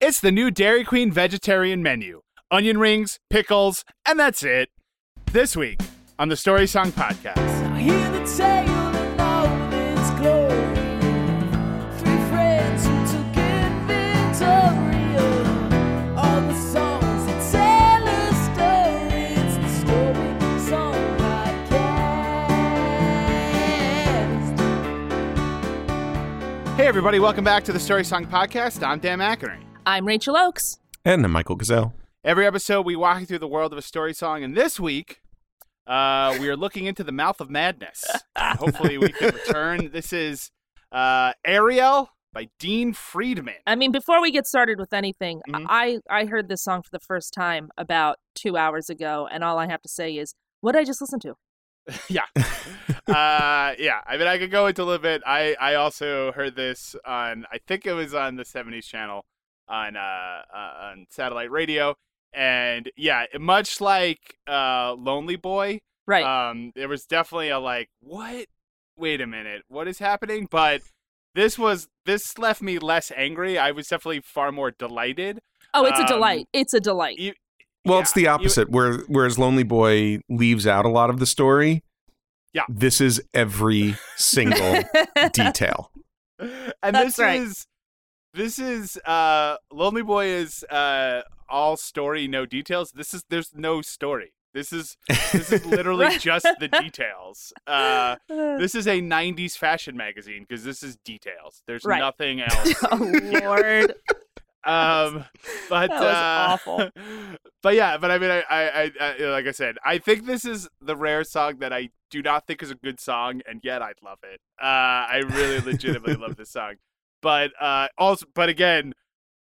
It's the new Dairy Queen vegetarian menu onion rings, pickles, and that's it. This week on the Story Song Podcast. I hear the tale of all its glory. Three friends who took inventory of all the songs that tell a story. It's the Story Song Podcast. Hey, everybody, welcome back to the Story Song Podcast. I'm Dan McInerney. I'm Rachel Oakes. And I'm Michael Gazelle. Every episode, we walk you through the world of a story song, and this week, uh, we are looking into the mouth of madness. Hopefully, we can return. This is uh, Ariel by Dean Friedman. I mean, before we get started with anything, Mhm. I I heard this song for the first time about two hours ago, and all I have to say is, what did I just listen to? yeah, uh, yeah. I mean, I could go into a little bit. I I also heard this on. I think it was on the '70s channel on uh, uh on satellite radio, and yeah, much like uh Lonely Boy. Right. um there was definitely a like what wait a minute what is happening but this was this left me less angry i was definitely far more delighted oh, it's a um, delight. It's a delight. you- Well, Yeah, it's the you- opposite. where whereas Lonely Boy leaves out a lot of the story. Yeah. This is every single detail. and That's this right. is this is uh lonely boy is uh all story no details this is there's no story this is this is literally Right. just the details uh this is a 90s fashion magazine because this is details there's Right. nothing else oh Lord. um but That was uh, awful. but yeah but i mean I, I i i like i said i think this is the rare song that i do not think is a good song and yet I'd love it uh i really legitimately love this song but uh also but again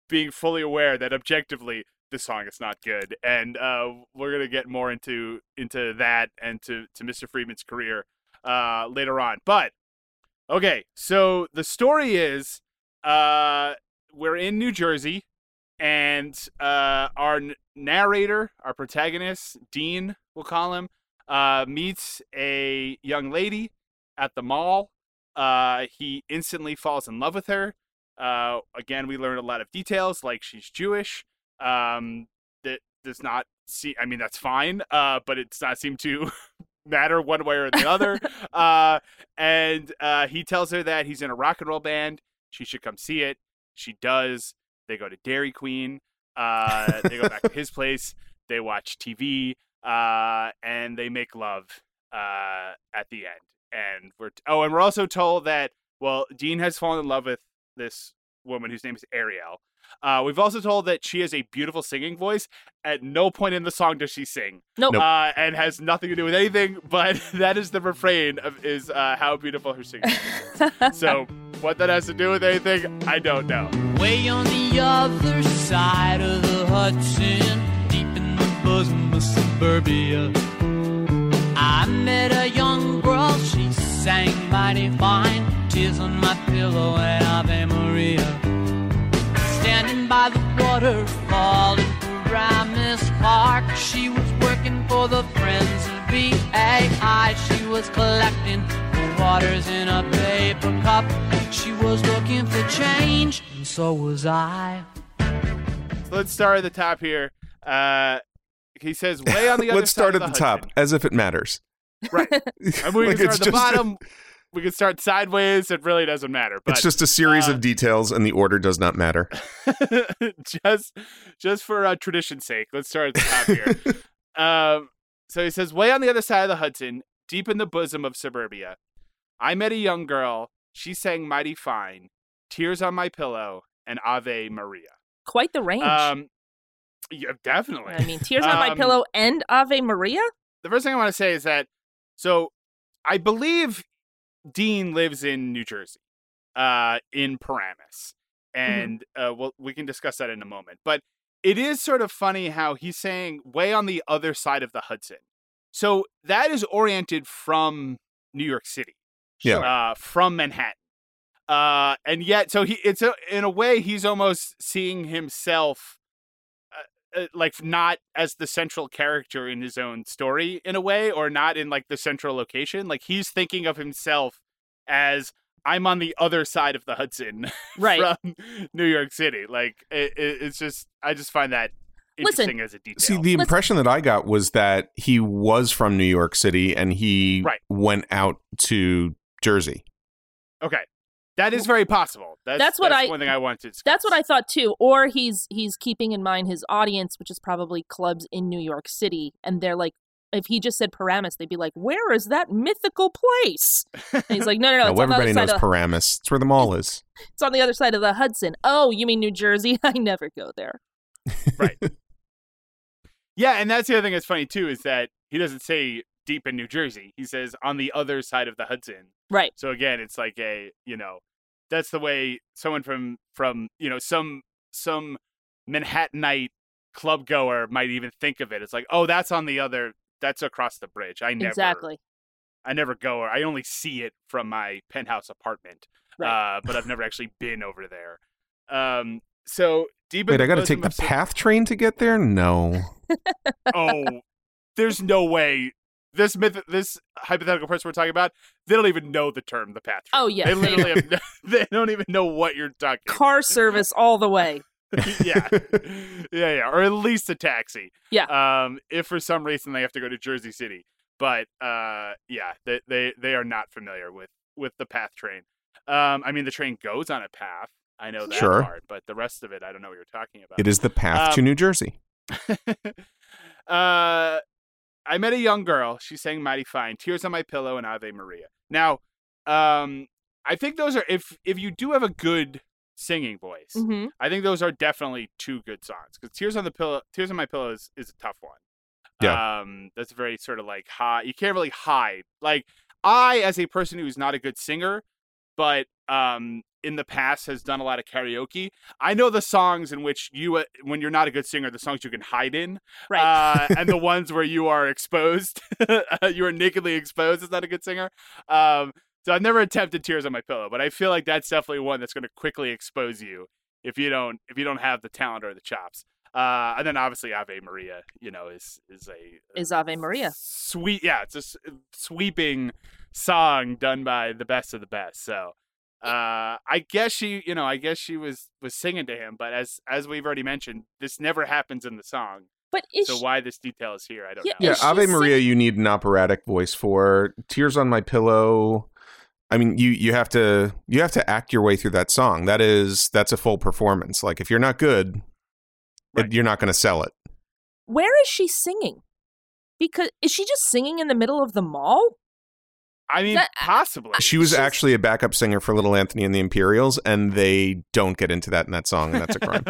being fully aware that objectively this song is not good and uh we're gonna get more into into that and to to mr friedman's career uh later on but okay so the story is uh we're in new jersey and uh, our n- narrator, our protagonist, Dean, we'll call him, uh, meets a young lady at the mall. Uh, he instantly falls in love with her. Uh, again, we learn a lot of details, like she's Jewish. Um, that does not see. I mean, that's fine, uh, but it does not seem to matter one way or the other. uh, and uh, he tells her that he's in a rock and roll band. She should come see it. She does. They go to Dairy Queen. Uh, they go back to his place. They watch TV, uh, and they make love uh, at the end. And we're oh, and we're also told that well, Dean has fallen in love with this woman whose name is Ariel. Uh, we've also told that she has a beautiful singing voice. At no point in the song does she sing, Nope. Nope. uh, and has nothing to do with anything. But that is the refrain of is uh, how beautiful her singing voice is. So what that has to do with anything, I don't know. Way on the other side of the Hudson, deep in the bosom of suburbia, I met a young girl. She sang mighty fine, tears on my pillow and Ave Maria. Standing by the waterfall in Paramus Park, she was working for the Friends of BAI. She was collecting the waters in a paper cup. She was looking for change, and so was I. Let's start at the top here. Uh, he says, "Way on the other Let's side start of at the, the top, as if it matters. Right. I mean, we Like, can start at the just- bottom. We can start sideways. It really doesn't matter. But it's just a series uh, of details, and the order does not matter. just just for uh, tradition's sake, let's start at the top here. um, so he says, "Way on the other side of the Hudson, deep in the bosom of suburbia, I met a young girl. She sang mighty fine, tears on my pillow, and Ave Maria." Quite the range. Um, yeah, definitely. I mean, tears on my um, pillow and Ave Maria. the first thing I want to say is that so I believe Dean lives in New Jersey, uh, in Paramus, and uh, well, we can discuss that in a moment. But it is sort of funny how he's saying way on the other side of the Hudson. So that is oriented from New York City, Yeah. uh, from Manhattan. Uh, and yet, so he it's a, in a way he's almost seeing himself uh, like not as the central character in his own story in a way or not in like the central location like he's thinking of himself as I'm on the other side of the Hudson Right. from New York City. Like it, it, it's just I just find that Listen, interesting as a detail. See, the Let's- impression that I got was that he was from New York City and he Right. went out to Jersey. okay, that is very possible. That's, That's what I- one thing I wanted That's what I thought too. Or he's he's keeping in mind his audience, which is probably clubs in New York City, and they're like, if he just said Paramus, they'd be like, "Where is that mythical place?" And he's like, "No, no, no, Now, it's on the other everybody knows of Paramus. It's where the mall is. it's on the other side of the Hudson." Oh, you mean New Jersey? I never go there. right. Yeah, and that's the other thing that's funny too is that he doesn't say deep in New Jersey. He says on the other side of the Hudson. Right. So again, it's like a you know, that's the way someone from from you know some some Manhattanite club goer might even think of it. It's like, oh, that's on the other, that's across the bridge. I never, Exactly. I never go. or I only see it from my penthouse apartment, Right. uh, but I've never actually been over there. Um, so deep. in Wait, I got to take the PATH train to get there? No. oh, there's no way. This myth, this hypothetical person we're talking about, they don't even know the term the path. Oh, yeah, they they literally have no, they don't even know what you're talking. Car service all the way. yeah, yeah, yeah, or at least a taxi. Yeah. Um, if for some reason they have to go to Jersey City, but uh, yeah, they they they are not familiar with with the path train. Um, I mean, the train goes on a path. I know that Sure. part, but the rest of it, I don't know what you're talking about. It is the path to Um, New Jersey. uh, I met a young girl. She sang "Mighty Fine," "Tears on My Pillow," and "Ave Maria." Now, um, I think those are if if you do have a good singing voice, hmm I think those are definitely two good songs. Because "Tears on the Pillow," "Tears on My Pillow" is, is a tough one. Yeah. Um, that's very sort of like high. You can't really hide. Like I, as a person who's not a good singer, but um, in the past has done a lot of karaoke. I know the songs in which you, uh, when you're not a good singer, the songs you can hide in, Right. uh, and the ones where you are exposed, you are nakedly exposed as not a good singer. Um, so I've never attempted "Tears on My Pillow," but I feel like that's definitely one that's going to quickly expose you if you don't if you don't have the talent or the chops. Uh, and then obviously Ave Maria, you know, is is a Is Ave Maria. sweet yeah it's a sweeping song done by the best of the best so uh i guess she you know i guess she was was singing to him but as as we've already mentioned this never happens in the song But is so she- why this detail is here i don't Yeah, know Yeah, Ave Maria, singing- you need an operatic voice for. Tears on My Pillow. I mean, you you have to you have to act your way through that song. That is that's a full performance. Like if you're not good, it- you're not going to sell it. where is she singing? Because is she just singing in the middle of the mall? I mean That- uh, possibly She was She's- actually a backup singer for Little Anthony and the Imperials, and they don't get into that in that song, and that's a crime.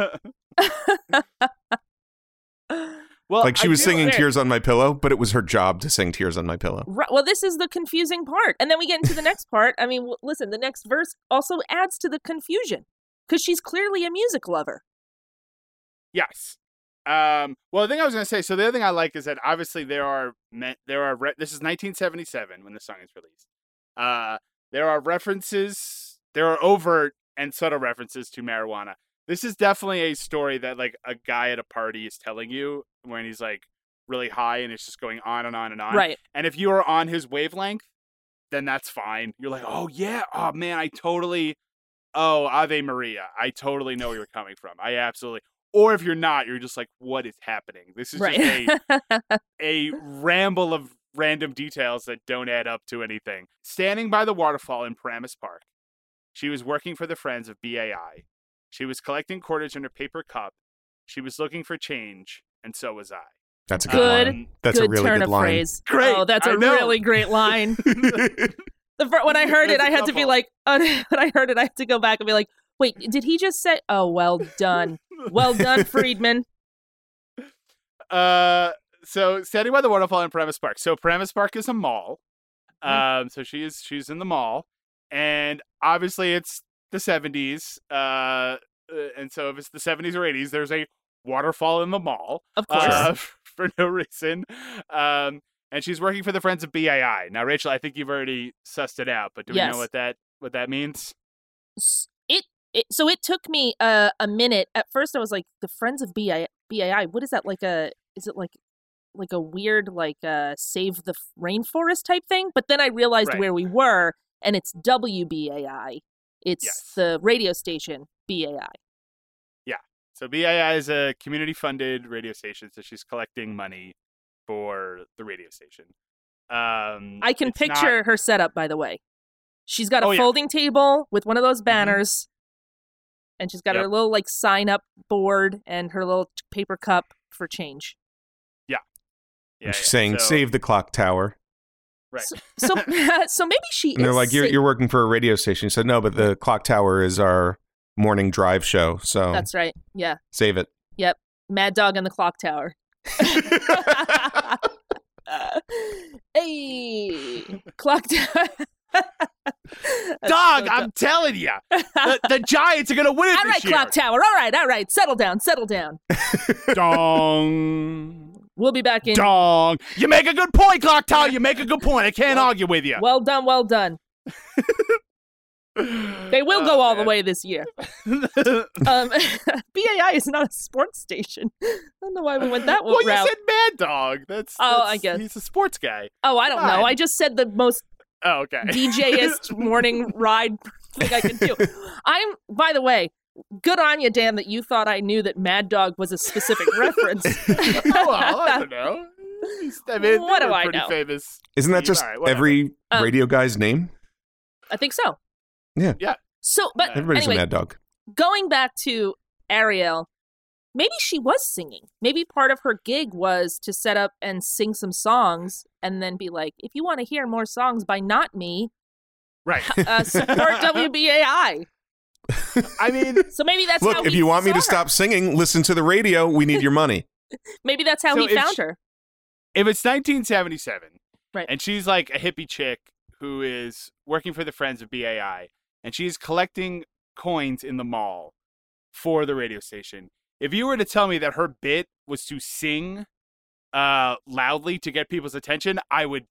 well like she I was singing there- "Tears on My Pillow," but it was her job to sing "Tears on My Pillow." Right. Well, this is the confusing part, and then we get into the next part. I mean, w- listen, the next verse also adds to the confusion because she's clearly a music lover. Yes. Um, well, the thing I was going to say, so the other thing I like is that obviously there are there are re- this is 1977 when the song is released. Uh, there are references, there are overt and subtle references to marijuana. This is definitely a story that like a guy at a party is telling you when he's like really high and it's just going on and on and on. Right. And if you are on his wavelength, then that's fine. You're like, oh yeah, oh man, I totally, oh Ave Maria, I totally know where you're coming from. I absolutely. Or if you're not, you're just like, what is happening? This is just a a ramble of random details that don't add up to anything. Standing by the waterfall in Paramus Park, she was working for the Friends of BAI. She was collecting quarters in her paper cup. She was looking for change, and so was I. That's a good, Good. line. That's Good a really turn good of line. phrase. Oh, great, Oh, that's a I know. really great line. the fir- when I heard it, I I a had to be couple. like, when I heard it, I had to go back and be like, wait, did he just say? Oh, well done, well done, Friedman. Uh, so standing by the waterfall in Paramus Park. So Paramus Park is a mall. Mm-hmm. Um, so she is she's in the mall, and obviously it's the seventies. Uh, uh, and so if it's the seventies or eighties, there's a waterfall in the mall. Of course. uh, for no reason. Um, and she's working for the Friends of BAI. Now, Rachel, I think you've already sussed it out, but do we know what that what that means? It, so it took me uh, a minute. At first, I was like, the Friends of BI, BAI. What is that like? A is it like like a weird like uh save the rainforest type thing? But then I realized Right. where we were, and it's WBAI. It's Yes. the radio station BAI. Yeah. So BAI is a community funded radio station, so she's collecting money for the radio station. Um, I can it's not- picture her setup, by the way. She's got a Oh, yeah. folding table with one of those banners, and she's got her little like sign up board and her little paper cup for change. yeah, And she's yeah, saying, so- "Save the clock tower." Right. So, so maybe she. And they're like, "You're sa- you're working for a radio station." He said, "No, but the clock tower is our morning drive show, so That's right. Yeah, save it." Yep. Mad Dog and the Clock Tower. hey, Clock Tower. Dog, I'm telling you, the, the Giants are gonna win it All right, year. Clock Tower. All right, all right. Settle down, settle down. Dong, We'll be back in. dong. You make a good point, Clock Tower. You make a good point. I can't argue with you. Well done, well done. They will Oh, go all the way this year. Um, BAI is not a sports station. I don't know why we went that way. well, you route. said Mad Dog. That's, Oh, that's- I guess. he's a sports guy. oh, I don't know. I just said the most Oh, okay. DJist morning ride thing I can do. I'm, by the way, good on you, Dan, that you thought I knew that Mad Dog was a specific reference. oh, well, I don't know. I mean, What they do I pretty know? famous. Isn't that just All right, whatever. every Um, radio guy's name? I think so. Yeah. Yeah. So, but Everybody's anyway, a mad dog. going back to Ariel, maybe she was singing. Maybe part of her gig was to set up and sing some songs and then be like, if you want to hear more songs by not me, Right. uh, support WBAI. I mean, So maybe that's how Look, if you want me to her. stop singing, listen to the radio. We need your money. maybe that's how So he found she- her. if it's 1977, Right. and she's like a hippie chick who is working for the Friends of BAI, and she's collecting coins in the mall for the radio station. If you were to tell me that her bit was to sing uh, loudly to get people's attention, I would.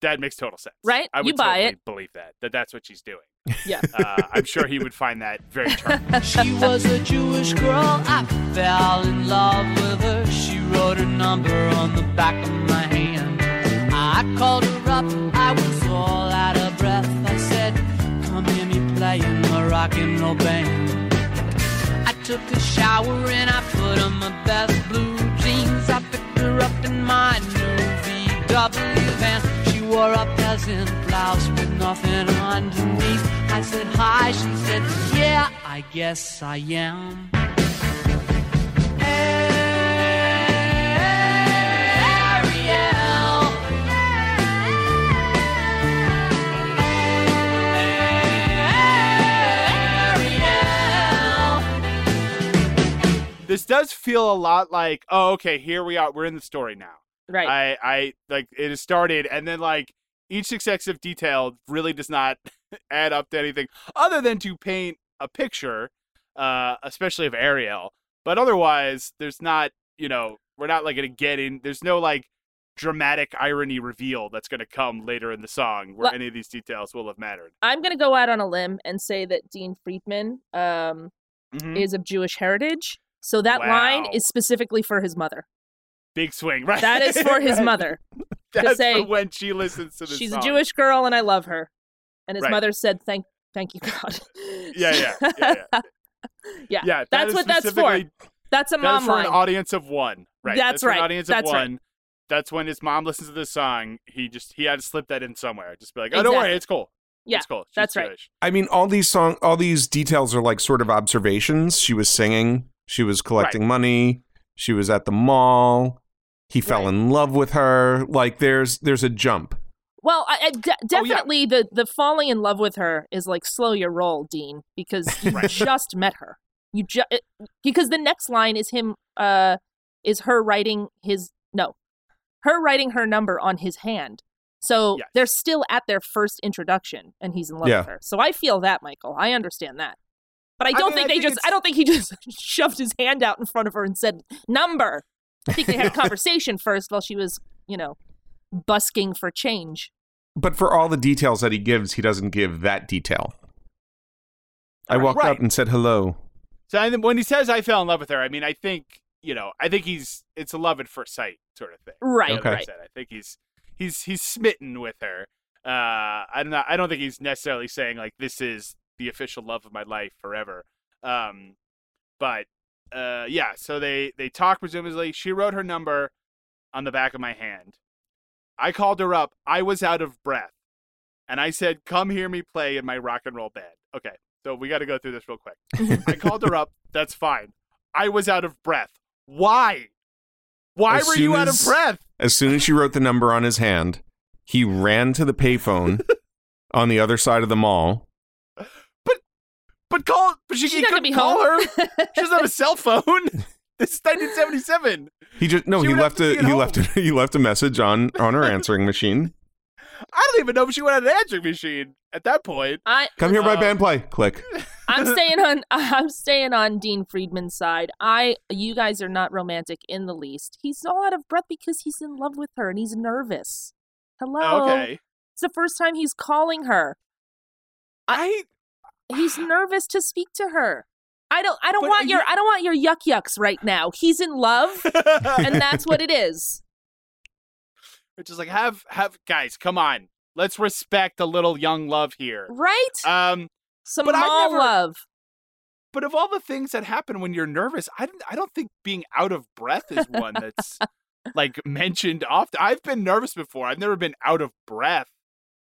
That makes total sense, Right? I would You buy totally it. believe that that that's what she's doing. Yeah. Uh, I'm sure he would find that very charming. She was a Jewish girl, I fell in love with her. She wrote her number on the back of my hand. I called her up, I was all out of breath. I said, Come hear me playing my rock and roll band. Took a shower and I put on my best blue jeans. I picked her up in my new VW van. She wore a peasant blouse with nothing underneath. I said hi, she said, Yeah, I guess I am. This does feel a lot like, oh, okay, here we are. We're in the story now. Right. I, I like it has started, and then like each successive detail really does not add up to anything other than to paint a picture, uh, especially of Ariel. But otherwise, there's not, you know, we're not like gonna get in. There's no like dramatic irony reveal that's gonna come later in the song where Well- any of these details will have mattered. I'm going to go out on a limb and say that Dean Friedman um, Mhm. is of Jewish heritage. So that line is specifically for his mother. Big swing, right? That is for his mother. That's say, for when she listens to the She's song. a Jewish girl and I love her. And his Right. mother said, "Thank, thank you, God." Yeah, yeah, yeah, yeah. Yeah, Yeah, that that's what that's for. That's a mom is for line. an audience of one. Right. That's for right. An audience That's of right. one. That's when his mom listens to this song. He just he had to slip that in somewhere. Just be like, oh, don't worry, it's cool. Yeah, it's cool. She's that's right. I mean, all these song, all these details are like sort of observations. She was singing. She was collecting money. She was at the mall. He fell Right. in love with her. Like there's there's a jump. Well, I, I de- Oh, yeah. definitely the the falling in love with her is like slow your roll, Dean, because you Right. just met her. You just because the next line is him uh is her writing his no, her writing her number on his hand. So Yes. they're still at their first introduction, and he's in love Yeah. with her. So I feel that, Michael. I understand that, but I I don't mean, think I they think just. it's- I don't think he just shoved his hand out in front of her and said number. I think they had a conversation first while she was, you know, busking for change. But for all the details that he gives, he doesn't give that detail. I Right. walked Right. up and said hello. So I, when he says I fell in love with her, I mean, I think you know, I think he's it's a love at first sight sort of thing. Right, You know I'm right. saying? I think he's he's he's smitten with her. Uh, I'm not. I don't think he's necessarily saying like this is the official love of my life forever. Um, but uh, yeah. So they they talk presumably. She wrote her number on the back of my hand. I called her up. I was out of breath, and I said, "Come hear me play in my rock and roll band." Okay, so we got to go through this real quick. I called her up. That's fine. I was out of breath. Why? Why As were you out of breath? As soon as she wrote the number on his hand, he ran to the payphone on the other side of the mall. But call. But she, She's not gonna couldn't be call home. her. She doesn't have a cell phone. This is 1977. He just no, She he left to a he home. left a, he left a message on on her answering machine. I don't even know if she went on an answering machine at that point. I Come here, my Um, band play. Click. I'm staying on I'm staying on Dean Friedman's side. I you guys are not romantic in the least. He's all out of breath because he's in love with her and he's nervous. Hello. Okay. It's the first time he's calling her. I He's nervous to speak to her. I don't I don't But want your you- I don't want your yuck yucks right now. He's in love and that's what it is. Which is like have have guys, come on. Let's respect a little young love here. Right? Um Some but I mall never- love. but of all the things that happen when you're nervous, I don't I don't think being out of breath is one that's like mentioned often. I've been nervous before. I've never been out of breath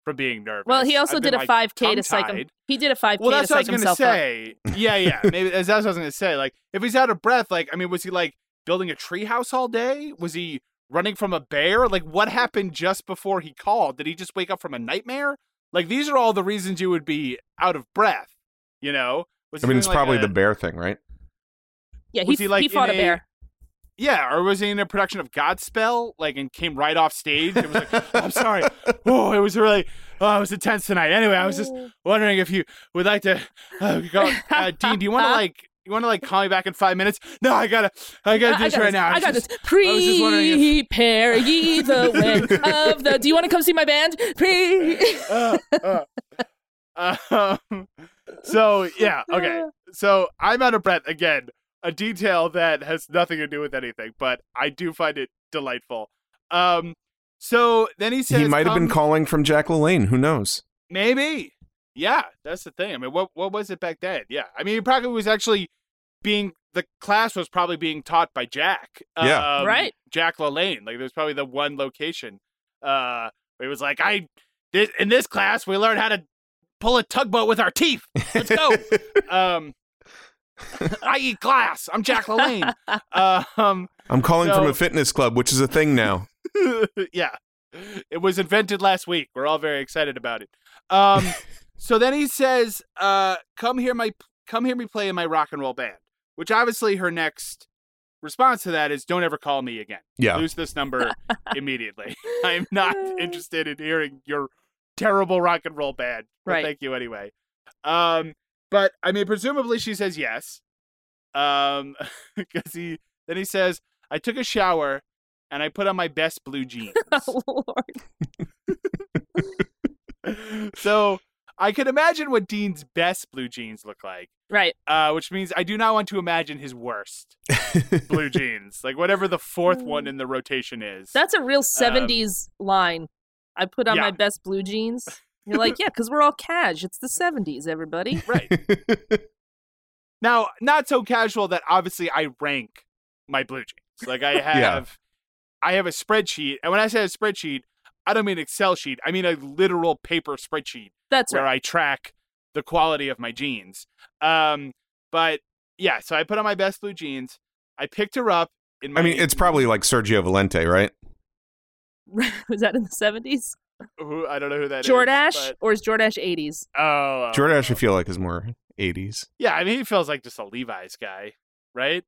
from being nervous. Well, he also I've did been, a 5K to psych him. He did a 5K to himself. Well, to that's what I was gonna himself up. say. Yeah, yeah. Maybe that's what I was gonna say. Like, if he's out of breath, like, I mean, was he like building a treehouse all day? Was he running from a bear? Like, what happened just before he called? Did he just wake up from a nightmare? Like, these are all the reasons you would be out of breath. You know? Was I mean, it's like, probably a- the bear thing, right? Yeah, he, he, like, he fought a a- bear. Yeah, or was he in a production of Godspell, like, and came right off stage? It was like, "Oh, I'm sorry. Oh, it was really, oh, it was intense tonight. Anyway, I was just wondering if you would like to uh, go. Uh, Dean, do you want to like you want to like call me back in five minutes? No, I gotta I gotta do I this got right this. now. I was got just- this. wondering if- Prepare ye the way of the. Do you want to come see my band? Pre. uh, uh, um, so yeah, okay. So I'm out of breath again. A detail that has nothing to do with anything, but I do find it delightful. Um, so then he says he might have been calling from Jack LaLanne. Who knows? Maybe. Yeah, that's the thing. I mean, what what was it back then? Yeah, I mean, he probably was actually being the class was probably being taught by Jack. Yeah. um, Right. Jack LaLanne. Like, there's probably the one location. Uh, where it was like, I this, in this class we learned how to pull a tugboat with our teeth. Let's go. um, I eat glass. I'm Jack LaLanne. um, I'm calling from a fitness club, which is a thing now. yeah. It was invented last week. We're all very excited about it. Um so then he says, uh, come hear my come hear me play in my rock and roll band. Which obviously her next response to that is don't ever call me again. Yeah. Lose this number immediately. I am not interested in hearing your terrible rock and roll band. But Right. thank you anyway. Um but I mean presumably she says yes. Um because he then he says, I took a shower and I put on my best blue jeans. oh, Lord. so I can imagine what Dean's best blue jeans look like, Right. uh, which means I do not want to imagine his worst blue jeans, like whatever the fourth one in the rotation is. That's a real 70s line. I put on Um, yeah. my best blue jeans. You're like, yeah, because we're all cash. It's the 70s, everybody. right now, not so casual that obviously I rank my blue jeans. Like I have, I have a spreadsheet, and when I say a spreadsheet, I don't mean Excel sheet. I mean a literal paper spreadsheet. That's where right. I track the quality of my jeans. Um, but yeah, so I put on my best blue jeans. I picked her up in my. I mean, it's probably like Sergio Valente, right? Was that in the 70s? Who I don't know who that is. Jordache? but- Or is Jordache 80s? oh, Jordache, I feel like is more 80s. Yeah, I mean, he feels like just a Levi's guy, right?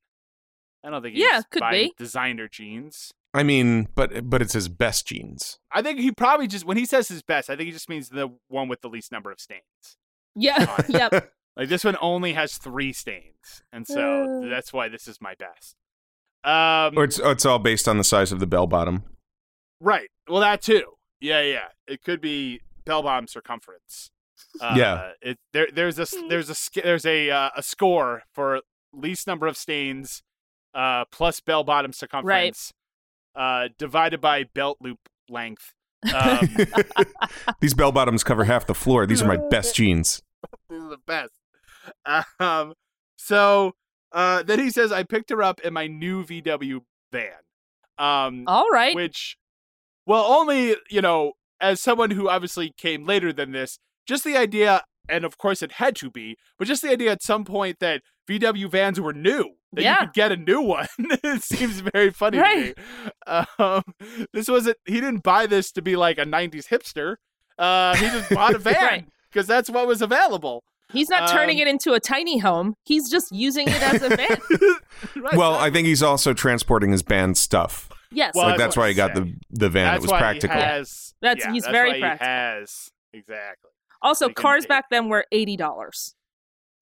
I don't think he's Yeah, could buying be. designer jeans. I mean, but but it's his best jeans. I think he probably just when he says his best, I think he just means the one with the least number of stains. Yeah. yep. Like this one only has three stains, and so Uh. that's why this is my best. Um, Or it's it's all based on the size of the bell bottom. Right. Well, that too. Yeah, yeah. It could be bell bottom circumference. Uh, Yeah. It there. There's a s- there's a there's a uh, a score for least number of stains, uh, plus bell bottom circumference, uh, divided by belt loop length, Um, These bell bottoms cover half the floor. These are my best jeans. These are the best. Um, so uh, then he says, I picked her up in my new VW van. Um, All right. which, well, only, you know, as someone who obviously came later than this, just the idea, and of course it had to be, but just the idea at some point that VW vans were new, that Yeah. you could get a new one, it seems very funny Right. to me. Um, this wasn't, he didn't buy this to be like a 90s hipster. Uh, he just bought a van Right. because that's what was available. He's not turning um, it into a tiny home. He's just using it as a van. Right. Well, I think he's also transporting his band stuff. Yes. Well, like that's that's why he got the the van that's that was why practical. He has, That's- yeah, he's that's very why he practical. has exactly. also, he cars back then were eighty dollars.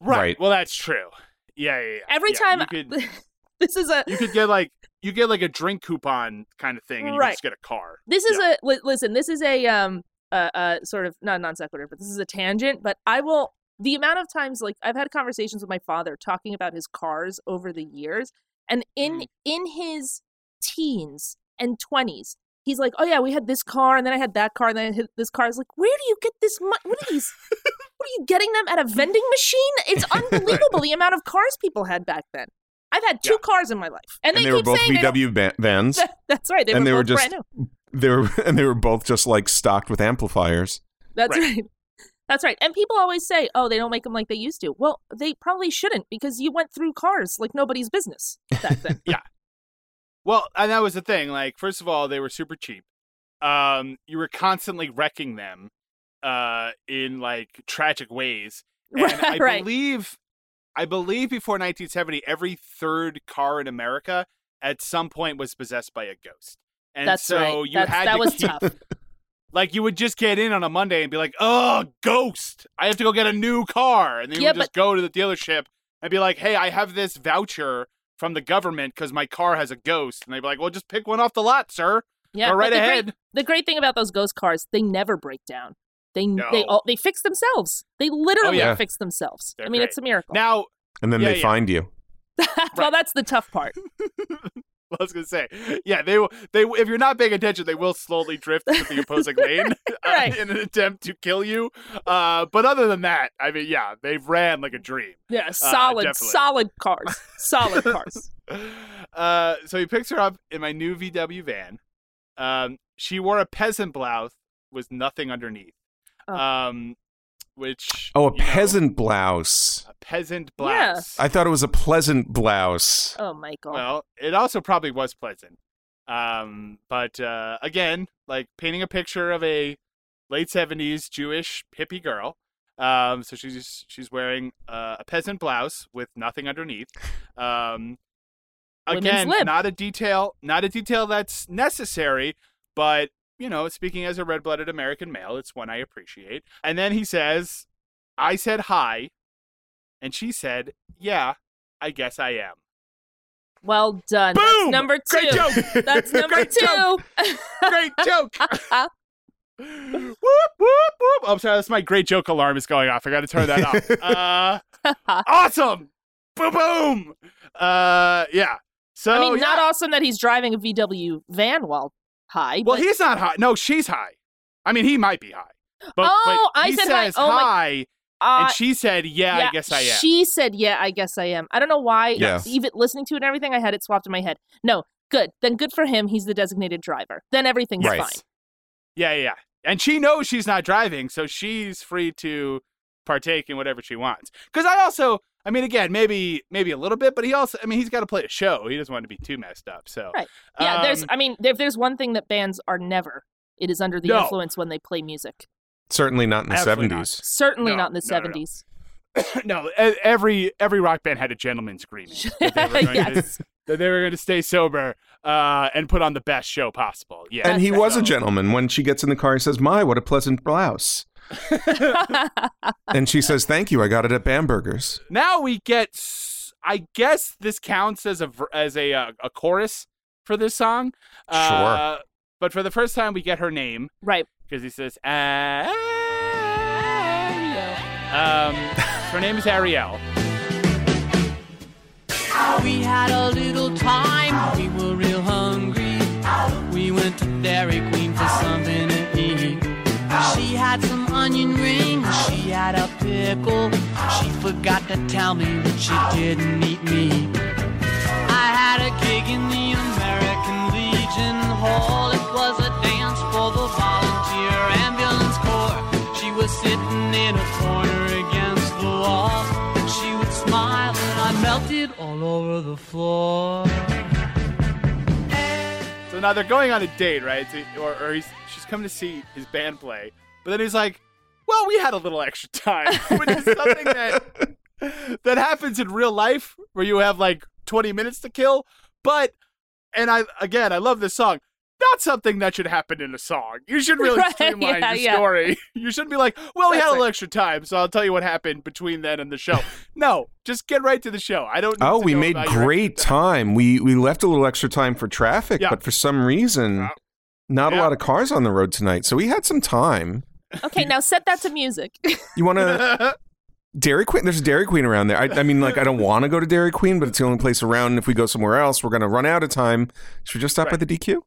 Right. Right. Well, that's true. Yeah, yeah, yeah. Every Yeah, time could this is a you could get like you get like a drink coupon kind of thing, and you Right. can just get a car. this is a li- listen. This is a um uh, uh sort of not non sequitur, but this is a tangent. But I will the amount of times like I've had conversations with my father talking about his cars over the years, and in Mhm. in his teens and twenties. He's like, oh yeah, we had this car, and then I had that car, and then I had this car. I was like, where do you get this money? What are these? what are you getting them at a vending machine? It's unbelievable the amount of cars people had back then. I've had two Yeah. cars in my life, and, And they, they were both saying they don't- VW vans. That's right. They and were they were both just brand new. they were and they were both just like stocked with amplifiers. That's Right. right. That's right. And people always say, "Oh, they don't make them like they used to." Well, they probably shouldn't because you went through cars like nobody's business back then. Well, and that was the thing. Like, first of all, they were super cheap. Um, you were constantly wrecking them, uh, in like tragic ways. And I right. believe, I believe before 1970, every third car in America at some point was possessed by a ghost. And That's so right. you That's, had that to was keep, tough. like you would just get in on a Monday and be like, "Oh, ghost! I have to go get a new car," and then you Yeah, would just go to the dealership and be like, "Hey, I have this voucher from the government because my car has a ghost," and they'd be like, "Well, just pick one off the lot, sir. Yeah, go right the ahead." Great, the great thing about those ghost cars, they never break down. They No. they all they fix themselves. They literally oh, yeah. fix themselves. They're I mean, great. it's a miracle. Now, And then Yeah, they yeah. find you. well, that's the tough part. I was gonna say, yeah, they will. They if you're not paying attention, they will slowly drift into the opposing lane uh, in an attempt to kill you. Uh, but other than that, I mean, yeah, they've ran like a dream. Yeah, solid, definitely. solid cars, solid cars. Uh, so he picks her up in my new VW van. Um, she wore a peasant blouse with nothing underneath. Oh. Um, which Oh, a you know, peasant blouse. a peasant Yeah. blouse. I thought it was a pleasant blouse. Oh, Michael. Well, it also probably was pleasant. Um, but uh, again, like painting a picture of a late seventies Jewish hippie girl. Um, so she's she's wearing uh, a peasant blouse with nothing underneath. Um, again, not a detail, not a detail that's necessary, but you know, speaking as a red-blooded American male, it's one I appreciate. And then he says, "I said hi," and she said, "Yeah, I guess I am." well done. Boom! That's number two. Great joke. That's number Great two. joke. Great joke. whoop whoop whoop! Oh, I'm sorry, that's my great joke alarm is going off. I got to turn that off. Uh, awesome! Boom boom! Uh, yeah. So I mean, yeah. not awesome that he's driving a VW van while high. Well, but he's not high. No, she's high. I mean, he might be high. But, Oh, but I he said high. says Oh, my- hi, uh, and she said, yeah, I guess I am." She said, "Yeah, I guess I am." I don't know why. Yeah. Even listening to it and everything, I had it swapped in my head. No, good. Then good for him. He's the designated driver. Then everything's Right. fine. Yeah, yeah, yeah. And she knows she's not driving, so she's free to partake in whatever she wants. Because I also, I mean, again, maybe maybe a little bit, but he also, I mean, he's got to play a show. He doesn't want to be too messed up. So Right. Yeah, there's. um, I mean, if there's one thing that bands are never, it is under the No. influence when they play music. Certainly not in the 70s. Certainly No, not in the no, no, no. seventies. no, e- every every rock band had a gentleman's agreement that they were going, yes. to, that they were going to stay sober uh, and put on the best show possible. Yeah, And he was a gentleman. When she gets in the car, he says, My, what a pleasant blouse. And she says, Thank you. I got it at Bamberger's. Now we get, I guess this counts as a as a uh, a chorus for this song. Uh, but for the first time, we get her name right. because he says Ariel. Um, her name is Ariel. We had a little time, we were real hungry. We went to Dairy Queen for something, it pickle. She forgot to tell me that she didn't meat. I had a gig in the American Legion Hall. It was a dance for the volunteer ambulance corps. She was sitting in a corner against the wall. She would smile and I melted all over the floor. So now they're going on a date, right? Or or he's, she's coming to see his band play. But then he's like, "Well, we had a little extra time," which is something that that happens in real life, where you have like 20 minutes to kill. But and I again, I love this song. Not something that should happen in a song. You should really Right, streamline yeah, your yeah. story. You shouldn't be like, "Well, we had a little extra time, so I'll tell you what happened between then and the show." no, just get right to the show. I don't. Need Oh, to we know made great time. time. We we left a little extra time for traffic, Yeah. but for some reason, Wow. not a lot of cars on the road tonight. So we had some time. Okay, now set that to music. You want to Dairy Queen? There's a Dairy Queen around there. I, I mean, like, I don't want to go to Dairy Queen, but it's the only place around. And if we go somewhere else, we're gonna run out of time. Should we just stop Right. by the DQ?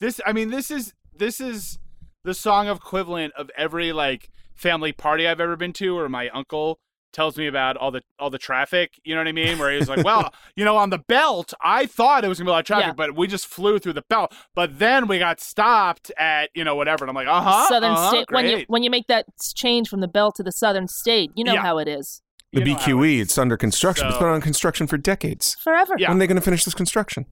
this i mean this is this is the song equivalent of every like family party i've ever been to or my uncle tells me about all the all the traffic you know what i mean where he's like well you know on the belt i thought it was gonna be a lot of traffic Yeah. but we just flew through the belt but then we got stopped at you know whatever and i'm like uh-huh southern uh-huh, state. When you when you make that change from the belt to the southern state, you know Yeah. how it is The You know BQE. it It's under construction. It's been on construction for decades. forever. Yeah. When are they going to finish this construction?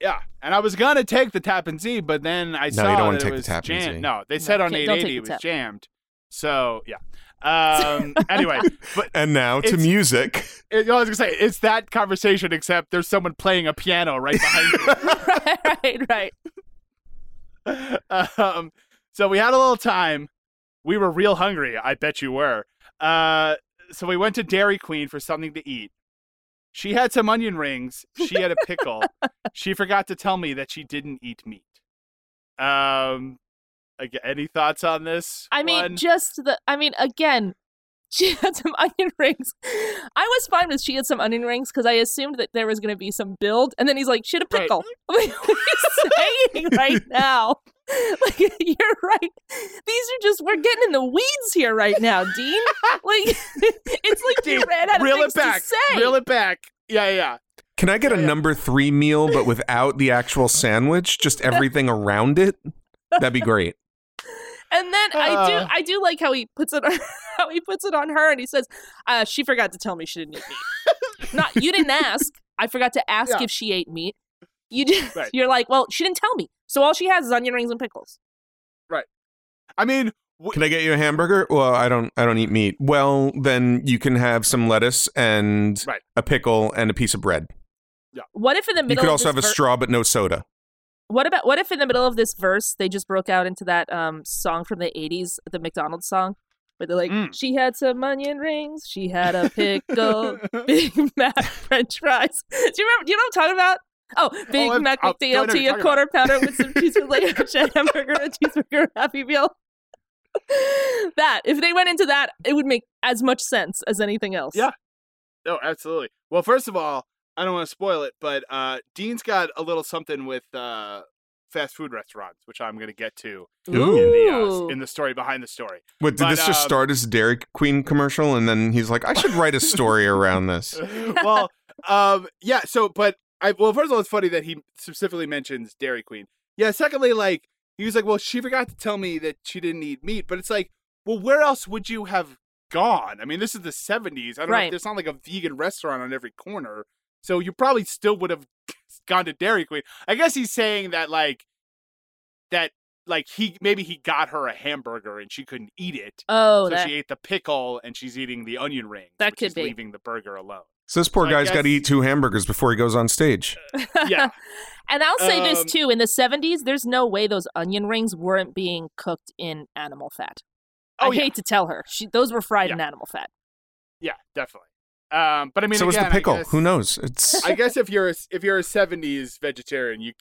yeah and i was gonna take the Tappan Zee but then i No, saw you don't wanna that take it the was Tappan jammed. Zee. no they said on okay, 880 it was tap. jammed so yeah um anyway but And now to It's- music. It, I was gonna say it's that conversation, except there's someone playing a piano right behind you. right, right. you. um, so we had a little time. We were real hungry. I bet you were. Uh, so we went to Dairy Queen for something to eat. She had some onion rings. She had a pickle. she forgot to tell me that she didn't eat meat. Um, ag- any thoughts on this? I mean, one? just the. I mean, again, she had some onion rings. I was fine with she had some onion rings because I assumed that there was going to be some build, and then he's like, "She had a pickle." I'm what are you saying right now? Like, you're right. These are just we're getting in the weeds here right now, Dean. Like, it's like you Dean, ran out of reel things it back. to say. Reel it back. Yeah, yeah. Can I get a Yeah, yeah. number three meal, but without the actual sandwich, just everything around it? That'd be great. And then I do, Uh. I do like how he puts it, on, how he puts it on her, and he says, uh, "She forgot to tell me she didn't eat meat. Not you didn't ask. I forgot to ask Yeah. if she ate meat. You did. Right. You're like, well, she didn't tell me, so all she has is onion rings and pickles. Right. I mean, w- Can I get you a hamburger? Well, I don't. I don't eat meat. Well, then you can have some lettuce and Right. a pickle and a piece of bread. Yeah. What if in the middle You could of also this have a ver- straw, but no soda. What about what if in the middle of this verse they just broke out into that um song from the '80s, the McDonald's song, where they're like, Mm. "She had some onion rings, she had a pickle, Big Mac French fries." Do you remember? Do you know what I'm talking about? Oh, Big Mac oh, I know what McDLT, a quarter pounder with some cheese with like a hamburger, a cheeseburger, Happy Meal. that if they went into that, it would make as much sense as anything else. Yeah. No, absolutely. Well, first of all, I don't want to spoil it, but uh, Dean's got a little something with uh, fast food restaurants, which I'm going to get to Ooh. in the uh, in the story behind the story. What did But, this just um, start as a Dairy Queen commercial, and then he's like, "I should write a story around this." well, um, yeah. So, but I well, first of all, it's funny that he specifically mentions Dairy Queen. Yeah. Secondly, like he was like, well, she forgot to tell me that she didn't eat meat, but it's like, well, where else would you have gone? I mean, this is the '70s. I don't know. Right. If there's not like a vegan restaurant on every corner, so you probably still would have gone to Dairy Queen. I guess he's saying that like that. Like he maybe he got her a hamburger and she couldn't eat it, Oh, so that she ate the pickle and she's eating the onion rings. That could be. leaving the burger alone. So this poor So I guy's got to eat two hamburgers before he goes on stage. Yeah. and I'll say this Um, too: in the '70s, there's no way those onion rings weren't being cooked in animal fat. Oh, I yeah. hate to tell her, she, those were fried Yeah. in animal fat. Yeah, definitely. Um, but I mean, so was the pickle. Guess, Who knows? It's I guess if you're a, if you're a '70s vegetarian, you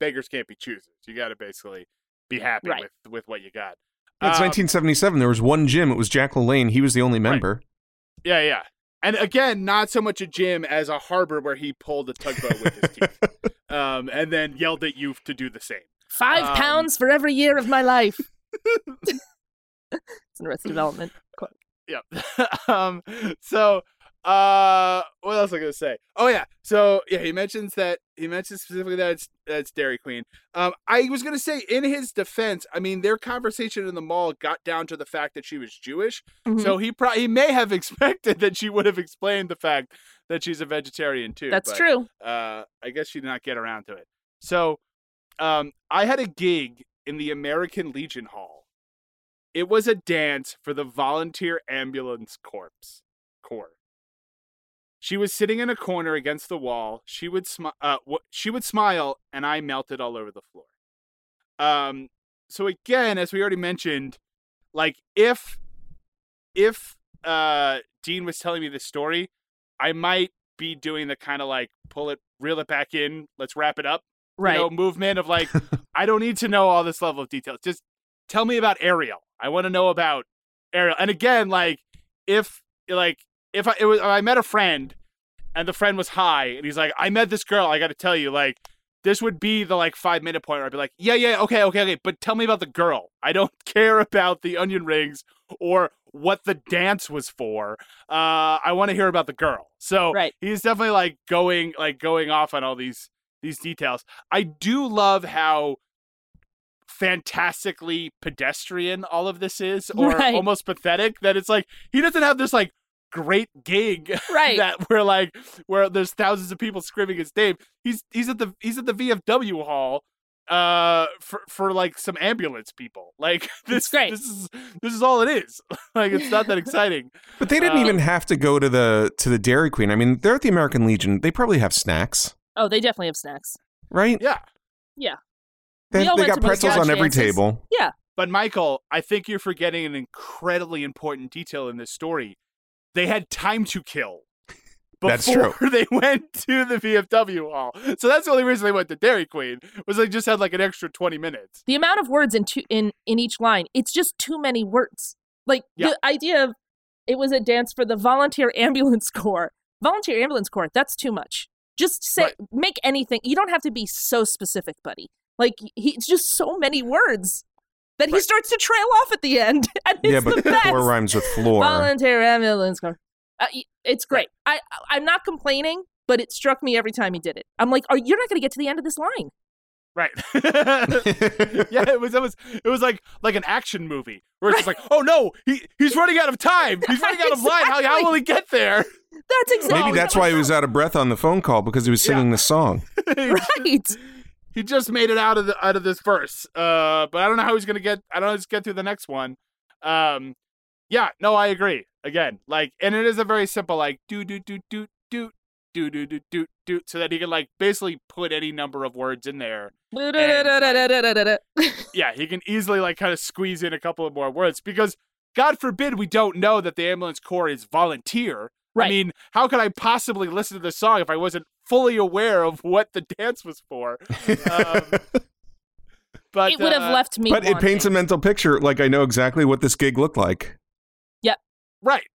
beggars can't be choosers. You got to basically be happy Right. with with what you got. it's Um, 1977. There was one gym. It was Jack LaLanne. He was the only member. Yeah, yeah. And again, not so much a gym as a harbor where he pulled a tugboat with his teeth, um, and then yelled at you to do the same. Five Um, pounds for every year of my life. it's an Arrested Development. Yep. um. So, uh, what else was I gonna say? Oh yeah. So yeah, he mentions that he mentions specifically that it's that it's Dairy Queen. Um, I was gonna say in his defense, I mean, their conversation in the mall got down to the fact that she was Jewish. Mhm. So he pro- he may have expected that she would have explained the fact that she's a vegetarian too. That's but, true. Uh, I guess she did not get around to it. So, um, I had a gig in the American Legion Hall. It was a dance for the Volunteer Ambulance Corps. Corps. She was sitting in a corner against the wall. She would smi- uh, she would smile, and I melted all over the floor. Um, so again, as we already mentioned, like if if uh Dean was telling me this story, I might be doing the kind of like pull it, reel it back in, let's wrap it up, Right. you know, movement of like, I don't need to know all this level of detail. Just tell me about Ariel. I want to know about Ariel. And again, like if like if I it was if I met a friend and the friend was high and he's like, I met this girl. I got to tell you, like this would be the like five minute point where I'd be like, yeah, yeah, okay, okay, okay, but tell me about the girl. I don't care about the onion rings or what the dance was for. Uh, I want to hear about the girl. So Right. he's definitely like going like going off on all these these details. I do love how fantastically pedestrian all of this is or Right. almost pathetic that it's like he doesn't have this like great gig Right. that we're like where there's thousands of people screaming his name he's he's at the he's at the VFW hall uh for for like some ambulance people like this great. this is this is all it is like it's not that exciting But they didn't Uh, even have to go to the to the Dairy Queen. I mean, they're at the American Legion. They probably have snacks, oh, they definitely have snacks. right? yeah yeah They, We they got to most pretzels on garage every dances. table. But Michael, I think you're forgetting an incredibly important detail in this story. They had time to kill That's before they went to the VFW hall. So that's the only reason they went to Dairy Queen was they just had like an extra 20 minutes. The amount of words in two, in in each line, it's just too many words. Like Yeah. the idea of it was a dance for the Volunteer Ambulance Corps. Volunteer Ambulance Corps, that's too much. Just say Right. make anything. You don't have to be so specific, buddy. Like he, it's just so many words that he Right. starts to trail off at the end, and it's yeah, the but best. floor rhymes with floor. Volunteer Ambulance Corps. Uh, it's great. I I'm not complaining, but it struck me every time he did it. I'm like, are you're not going to get to the end of this line? Right. yeah, it was it was it was like like an action movie where it's just like, oh no, he he's running out of time. He's running out of line. How, how will he get there? That's exactly. Maybe that's why he was out of breath on the phone call because he was singing the song. right. He just made it out of the out of this verse. Uh, but I don't know how he's gonna get. I don't know how he's get through the next one. Um, yeah, no, I agree. Again, like, and it is a very simple like do do do do do do do do do do, so that he can like basically put any number of words in there. Yeah, he can easily like kind of squeeze in a couple of more words because God forbid we don't know that the ambulance corps is volunteer. I mean, how could I possibly listen to this song if I wasn't fully aware of what the dance was for? Um, but it would have uh, left me. but it paints a mental picture. Like I know exactly what this gig looked like. Yep. Right.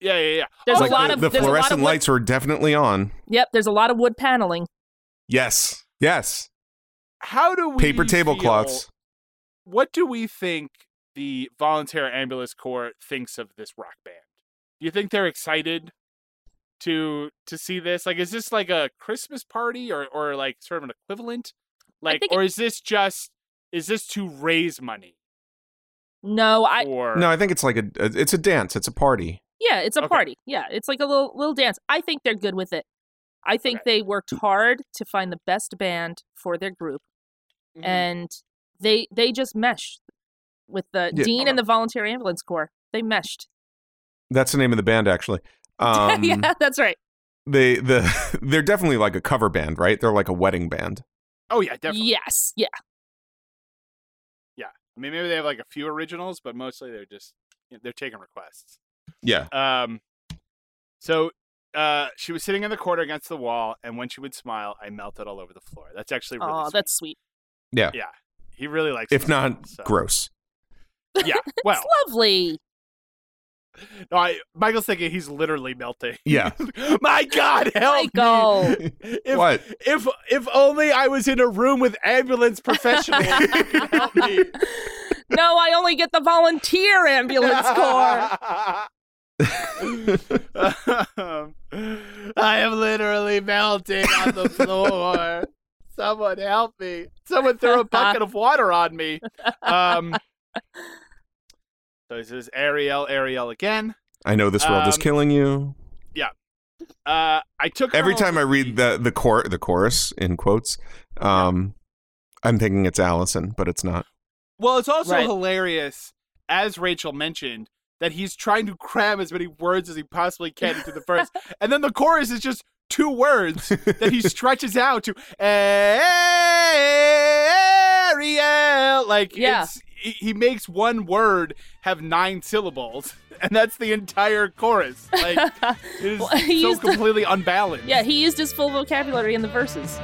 Yeah, yeah, yeah. There's like a lot the, of the there's a lot fluorescent of wood, lights were definitely on. Yep, there's a lot of wood paneling. Yes, yes. How do we Paper tablecloths. What do we think the volunteer ambulance corps thinks of this rock band? Do you think they're excited to to see this? Like, is this like a Christmas party or or like sort of an equivalent? Like, or is this just is this to raise money No, I or No, I think it's like a it's a dance. It's a party. yeah, it's a Okay. party. Yeah, it's like a little little dance. I think they're good with it. I think Okay. they worked hard to find the best band for their group, Mhm. and they they just meshed with the Yeah. dean and the volunteer ambulance corps. They meshed. That's the name of the band, actually. Um, yeah, that's right. They the they're definitely like a cover band, right? They're like a wedding band. oh yeah, definitely. Yes, yeah. Yeah. I mean, maybe they have like a few originals, but mostly they're just they're taking requests. Yeah. Um, so uh, she was sitting in the corner against the wall, and when she would smile, I melted all over the floor. That's actually really Oh, sweet. that's sweet. Yeah. yeah. He really likes. If not song, so- gross. Yeah. Well, it's lovely. No, I, Michael's thinking he's literally melting. Yeah. My God, help Michael. me! If, what? If if only I was in a room with ambulance professionals help me. no, I only get the volunteer ambulance corps. I am literally melting on the floor. Someone help me. Someone throw a bucket of water on me. Um, so this is Ariel, Ariel again. I know this world is Um, killing you. Yeah. Uh, I took Every time I read the the cor the chorus in quotes, um, I'm thinking it's Allison, but it's not. Well, it's also Right. hilarious, as Rachel mentioned, that he's trying to cram as many words as he possibly can into the verse, and then the chorus is just two words that he stretches out to Ariel. Like, Yeah. it's, he he makes one word have nine syllables, and that's the entire chorus. Like, it is Well, so used to- completely unbalanced. yeah, he used his full vocabulary in the verses.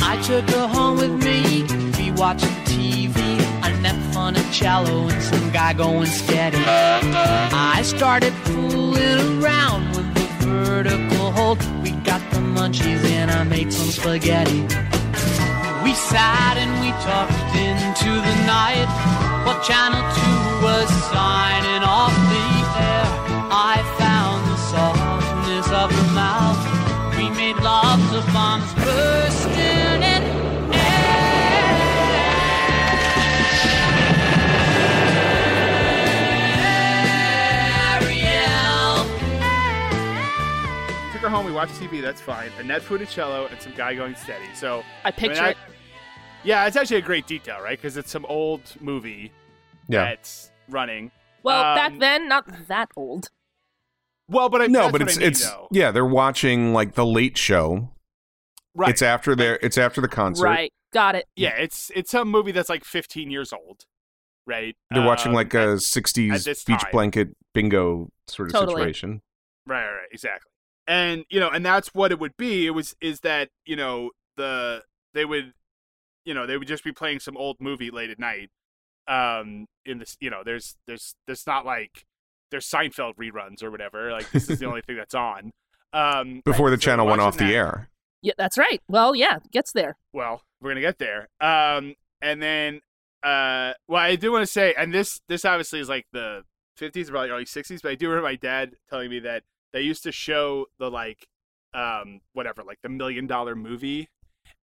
I took her home with me. We watching TV. Annette Funicello and some guy going steady. I started fooling around with the vertical hold. We got the munchies and I made some spaghetti. We sat and we talked into the night. While Channel 2 was signing off the air. I found the softness of her mouth. We made lots of bombs bursting in Ariel. Took her home. We watched TV. That's fine. A net cello and some guy going steady. So I picture I- it. Yeah, it's actually a great detail, right? Because it's some old movie Yeah. that's running. Well, um, back then, not that old. Well, but I, No, but it's I mean, it's though. yeah. They're watching like the Late Show. right. It's after their it's after the concert. Right. Got it. yeah, it's it's some movie that's like 15 years old, right? They're watching Um, like a at '60s this beach time. blanket bingo sort of Totally. situation. Right, right, right, exactly. And you know, and that's what it would be. It was is that you know the they would, you know, they would just be playing some old movie late at night. Um, in this, you know, there's there's there's not like there's Seinfeld reruns or whatever. Like this is the only thing that's on. Um, Before the so channel went watching off the that- air. Yeah, that's right. Well, yeah, gets there. well we're gonna get there um and then uh well i do want to say and this this obviously is like the 50s probably early 60s but i do remember my dad telling me that they used to show the like um whatever like the million dollar movie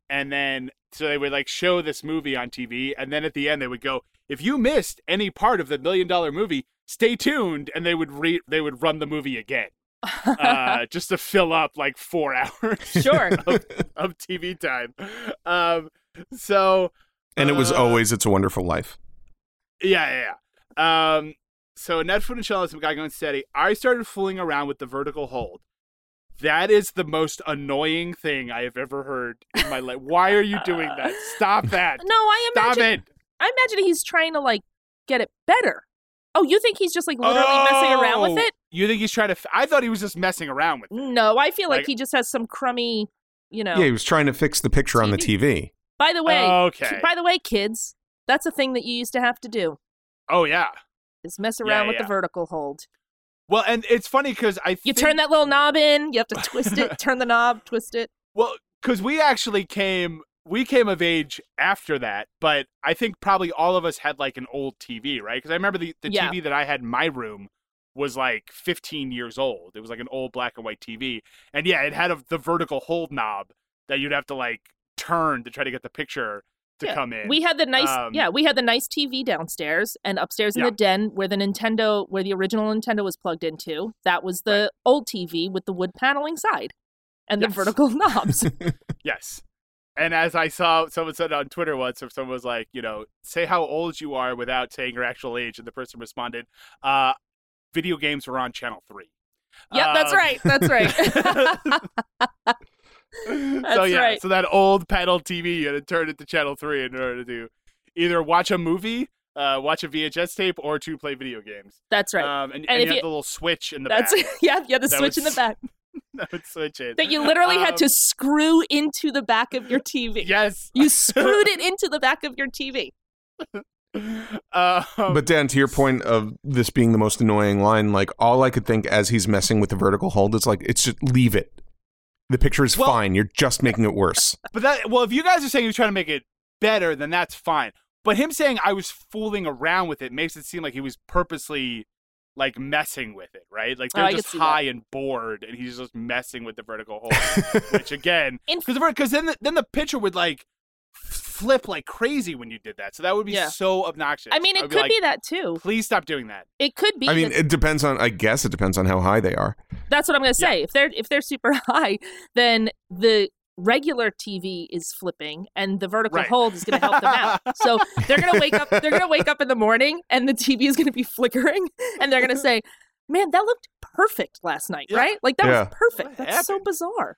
and then so they would like show this movie on tv and then at the end they would go if you missed any part of the million dollar movie stay tuned and they would re they would run the movie again uh just to fill up like four hours sure. of, of TV time. Um, so And it was uh, always "It's a Wonderful Life." yeah, yeah, yeah. Um, so Annette Funicello, some guy going steady. I started fooling around with the vertical hold. That is the most annoying thing I have ever heard in my life. Why are you doing that? Stop that. No, I imagine. Stop imagine. it. I imagine he's trying to like get it better. Oh, you think he's just like literally messing around with Oh, it? You think he's trying to? F- I thought he was just messing around with it. No, I feel like, Like- he just has some crummy, you know. Yeah, he was trying to fix the picture on the TV. By the way, Okay. by the way, kids, that's a thing that you used to have to do. Oh yeah. Is mess Yeah, around yeah, with yeah. the vertical hold. Well, and it's funny because I You think- turn that little knob in. You have to twist it. turn the knob, twist it. Well, because we actually came, we came of age after that, but I think probably all of us had like an old TV, right? Because I remember the, the Yeah. TV that I had in my room was like 15 years old. It was like an old black and white TV, and yeah, it had a, the vertical hold knob that you'd have to like turn to try to get the picture to Yeah, come in. We had the nice, Um, yeah, we had the nice TV downstairs and upstairs in Yeah. the den where the Nintendo, where the original Nintendo was plugged into. That was the old TV with the wood paneling side and the vertical knobs. Yes. And as I saw, someone said on Twitter once, if someone was like, you know, say how old you are without saying your actual age, and the person responded, uh, video games were on Channel 3. yep, that's Um, right. That's right. so yeah, right. so that old panel TV, you had to turn it to Channel 3 in order to either watch a movie, uh, watch a VHS tape, or to play video games. that's right. Um, and, And and, you had you- the little switch in the that's back yeah, yeah, the That switch in the back that would switch it. that you literally had to Um, screw into the back of your TV. Yes. You screwed it into the back of your TV. Um, But Dan, to your point of this being the most annoying line, like all I could think as he's messing with the vertical hold is like, it's just leave it. The picture is Well- fine. You're just making it worse. But that well, if you guys are saying you're trying to make it better, then that's fine. But him saying I was fooling around with it makes it seem like he was purposely like messing with it, right? Like Oh, they're I could just see that. high and bored, and he's just messing with the vertical hold. which again, In- because because then the, then the pitcher would like f- flip like crazy when you did that, so that would be Yeah. so obnoxious. I mean, it would could like, be that too. Please stop doing that. It could be. I mean, that- it depends on. I guess it depends on how high they are. that's what I'm gonna say. If they're if they're super high, then the regular TV is flipping, and the vertical Right. hold is gonna help them out. So they're gonna wake up. They're gonna wake up in the morning, and the TV is gonna be flickering, and they're gonna say. Man, that looked perfect last night, Yeah. right? Like that Yeah. was perfect. What That's so bizarre.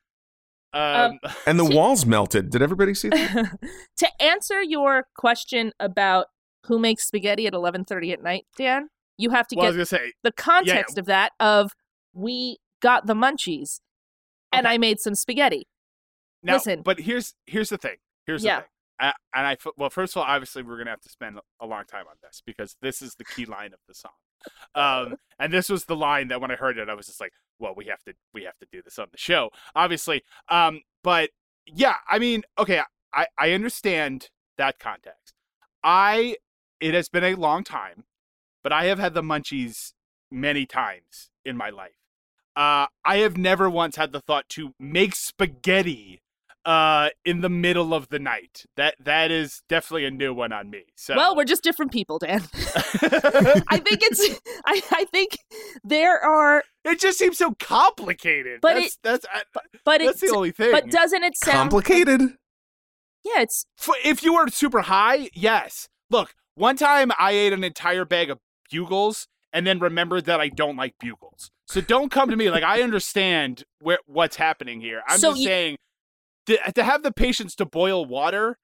Um, And the See- walls melted. Did everybody see that? to answer your question about who makes spaghetti at 11:30 at night, Dan, you have to well, get say, the context of that of we got the munchies and I made some spaghetti. now, Listen. but here's here's the thing. Here's Yeah. the thing. I, and I f- well, first of all, obviously, we're gonna have to spend a long time on this because this is the key line of the song. Um, and this was the line that when I heard it, I was just like, "Well, we have to, we have to do this on the show, obviously." Um, but yeah, I mean, okay, I I understand that context. I it has been a long time, but I have had the munchies many times in my life. Uh, I have never once had the thought to make spaghetti uh, in the middle of the night. That that is definitely a new one on me. So Well, we're just different people, Dan. I think it's I, I think there are it just seems so complicated. But that's that's I- but that's it's the only thing. but doesn't it sound Complicated. Yeah, it's F- if you were super high, yes. Look, one time I ate an entire bag of bugles and then remembered that I don't like bugles. So don't come to me like I understand where what's happening here. I'm So just you- saying to, to have the patience to boil water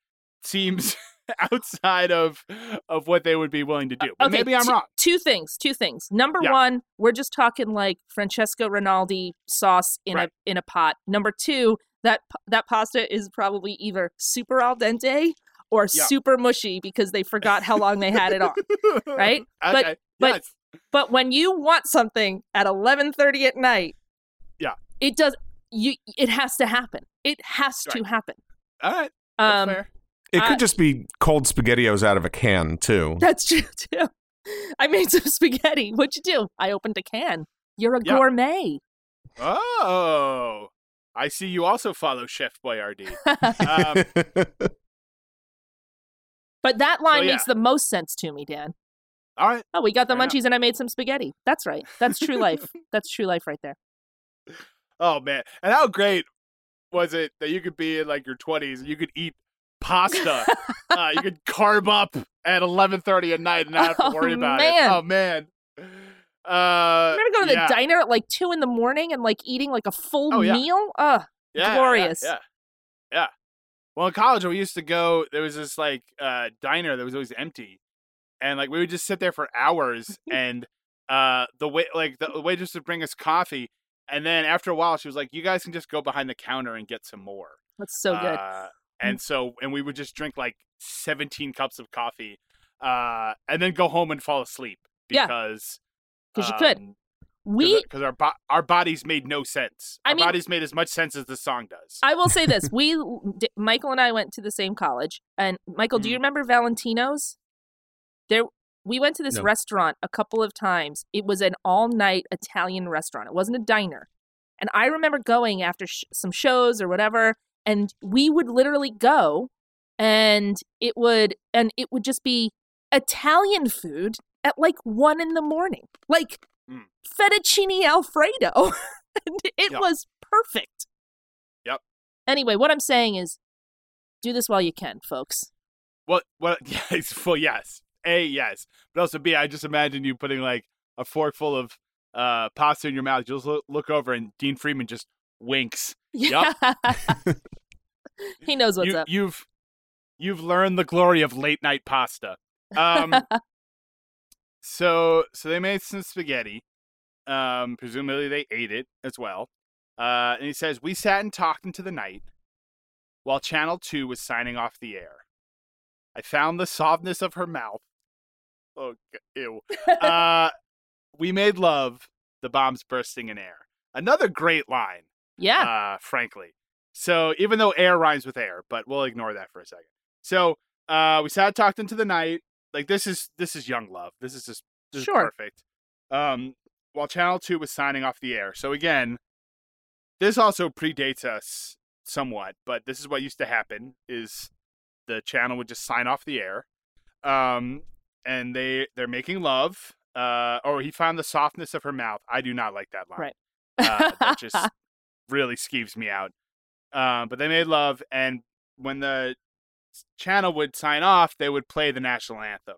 seems outside of of what they would be willing to do. But okay, maybe I'm two, wrong. Two things, two things. Number Yeah. one, we're just talking like Francesco Rinaldi sauce in Right. a in a pot. Number two, that that pasta is probably either super al dente or Yeah. super mushy because they forgot how long they had it on. Right? But- Okay. but- yes. But when you want something at 11:30 at night, Yeah. It does you it has to happen. It has to happen. All right. That's Um fair. It I- could just be cold spaghettios out of a can too. that's true too. I made some spaghetti. What'd you do? I opened a can. You're a Yeah. gourmet. Oh. I see you also follow Chef Boyardee. Um, But that line So, yeah. makes the most sense to me, Dan. all right. Oh, we got the Fair enough. munchies and I made some spaghetti. That's right. That's true life. That's true life right there. Oh man, and how great was it that you could be in like your twenties and you could eat pasta, uh, you could carb up at eleven thirty at night and not have to Oh, worry about man. it. Oh man. Uh, going to go to the yeah, diner at like two in the morning and like eating like a full Oh, yeah. meal? Ugh. yeah, yeah, glorious. Yeah, yeah. Well, in college, we used to go. There was this like uh, diner that was always empty, and like we would just sit there for hours, and uh, the way like the waitress would bring us coffee, and then after a while, she was like, "You guys can just go behind the counter and get some more." That's so good. Uh, and so, and we would just drink like 17 cups of coffee, uh, and then go home and fall asleep Yeah. because 'Cause you could. um, we because our bo- our bodies made no sense. I our mean- bodies made as much sense as the song does. I will say this. We D- Michael and I went to the same college. And Michael, do you Mhm. remember Valentino's? There we went to this No. restaurant a couple of times. It was an all-night Italian restaurant. It wasn't a diner. And I remember going after sh- some shows or whatever and we would literally go and it would and it would just be Italian food at like 1 in the morning. Like Mm. fettuccine alfredo. and it Yeah. was perfect. Yep. Anyway, what I'm saying is do this while you can, folks. What? What? Yes. Well, yes. A, yes. But also B, I just imagine you putting like a fork full of uh, pasta in your mouth. You'll just look, look over and Dean Friedman just winks. Yeah. he knows what's you, up. You've you've learned the glory of late night pasta. Um, so so they made some spaghetti. Um, presumably they ate it as well. Uh, and he says we sat and talked into the night while Channel Two was signing off the air. I found the softness of her mouth. Oh, ew. Uh, we made love. The bombs bursting in air. Another great line yeah. uh, frankly. So even though air rhymes with air, but we'll ignore that for a second. So uh, we sat talked into the night. Like this is this is young love. This is just this Sure. is perfect. um, while Channel Two was signing off the air. So again, this also predates us somewhat, but this is what used to happen: is the channel would just sign off the air, um, and they they're making love. Uh, or he found the softness of her mouth. I do not like that line. Right. Uh, that just really skeeves me out. Um, but they made love, and when the channel would sign off, they would play the national anthem.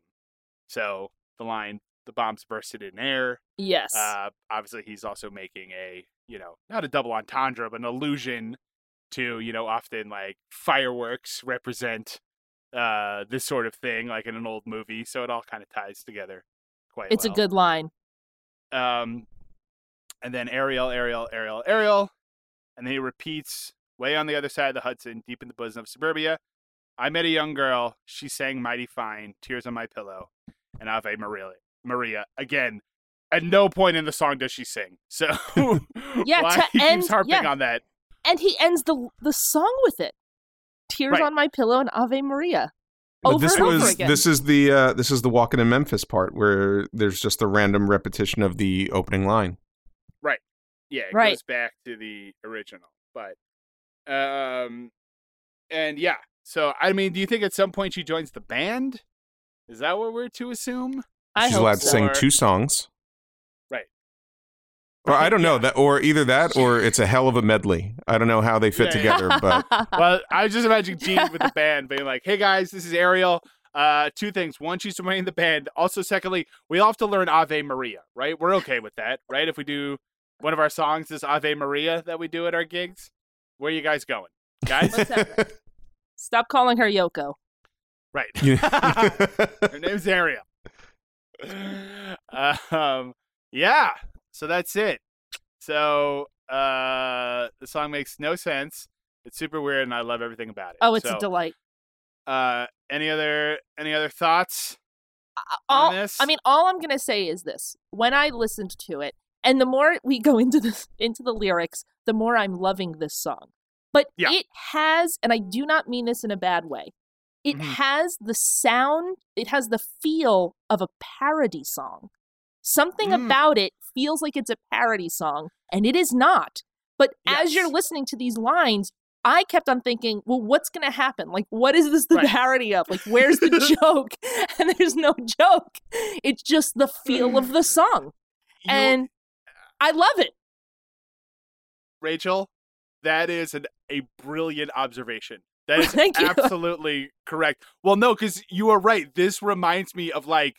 So the line, "The bombs bursted in air." yes. Uh, obviously, he's also making a you know not a double entendre, but an allusion to you know often like fireworks represent uh this sort of thing, like in an old movie. So it all kind of ties together quite. it's a good line. Um, and then Ariel, Ariel, Ariel, Ariel, and then he repeats way on the other side of the Hudson, deep in the bosom of suburbia. I met a young girl. She sang mighty fine, tears on my pillow, and Ave Maria. Maria again. At no point in the song does she sing. So Yeah, why to he end- keeps harping yeah. on that. And he ends the the song with it. Tears Right. on my pillow and Ave Maria. But Over this and over was again. this is the uh, this is the walking in Memphis part where there's just a random repetition of the opening line. Right. Yeah, it Right. goes back to the original. But um and yeah. So I mean, do you think at some point she joins the band? Is that what we're to assume? I She's hope allowed so. to sing two songs. Right. Or I don't know Yeah. that, or either that, or it's a hell of a medley. I don't know how they fit Yeah, yeah. together, but well, I was just imagining Gene with the band being like, "Hey guys, this is Ariel. Uh, two things: one, she's joining the band. Also, secondly, we all have to learn Ave Maria, right? We're okay with that, right? If we do one of our songs is Ave Maria that we do at our gigs, where are you guys going, guys? Stop calling her Yoko. right. You- Her name's Ariel. um, yeah. So that's it. So uh, the song makes no sense. It's super weird, and I love everything about it. Oh, it's so, a delight. Uh, any other any other thoughts all, on this? I mean, all I'm gonna say is this: when I listened to it, and the more we go into this into the lyrics, the more I'm loving this song. But Yeah. it has, and I do not mean this in a bad way. It Mhm. has the sound, it has the feel of a parody song. Something Mm. about it feels like it's a parody song, and it is not. But as you're listening to these lines, I kept on thinking, well, what's going to happen? Like, what is this the Right. parody of? Like, where's the joke? And there's no joke. It's just the feel of the song. You- and I love it. Rachel, that is an, a brilliant observation. That is absolutely correct. Well, no, because you are right. This reminds me of like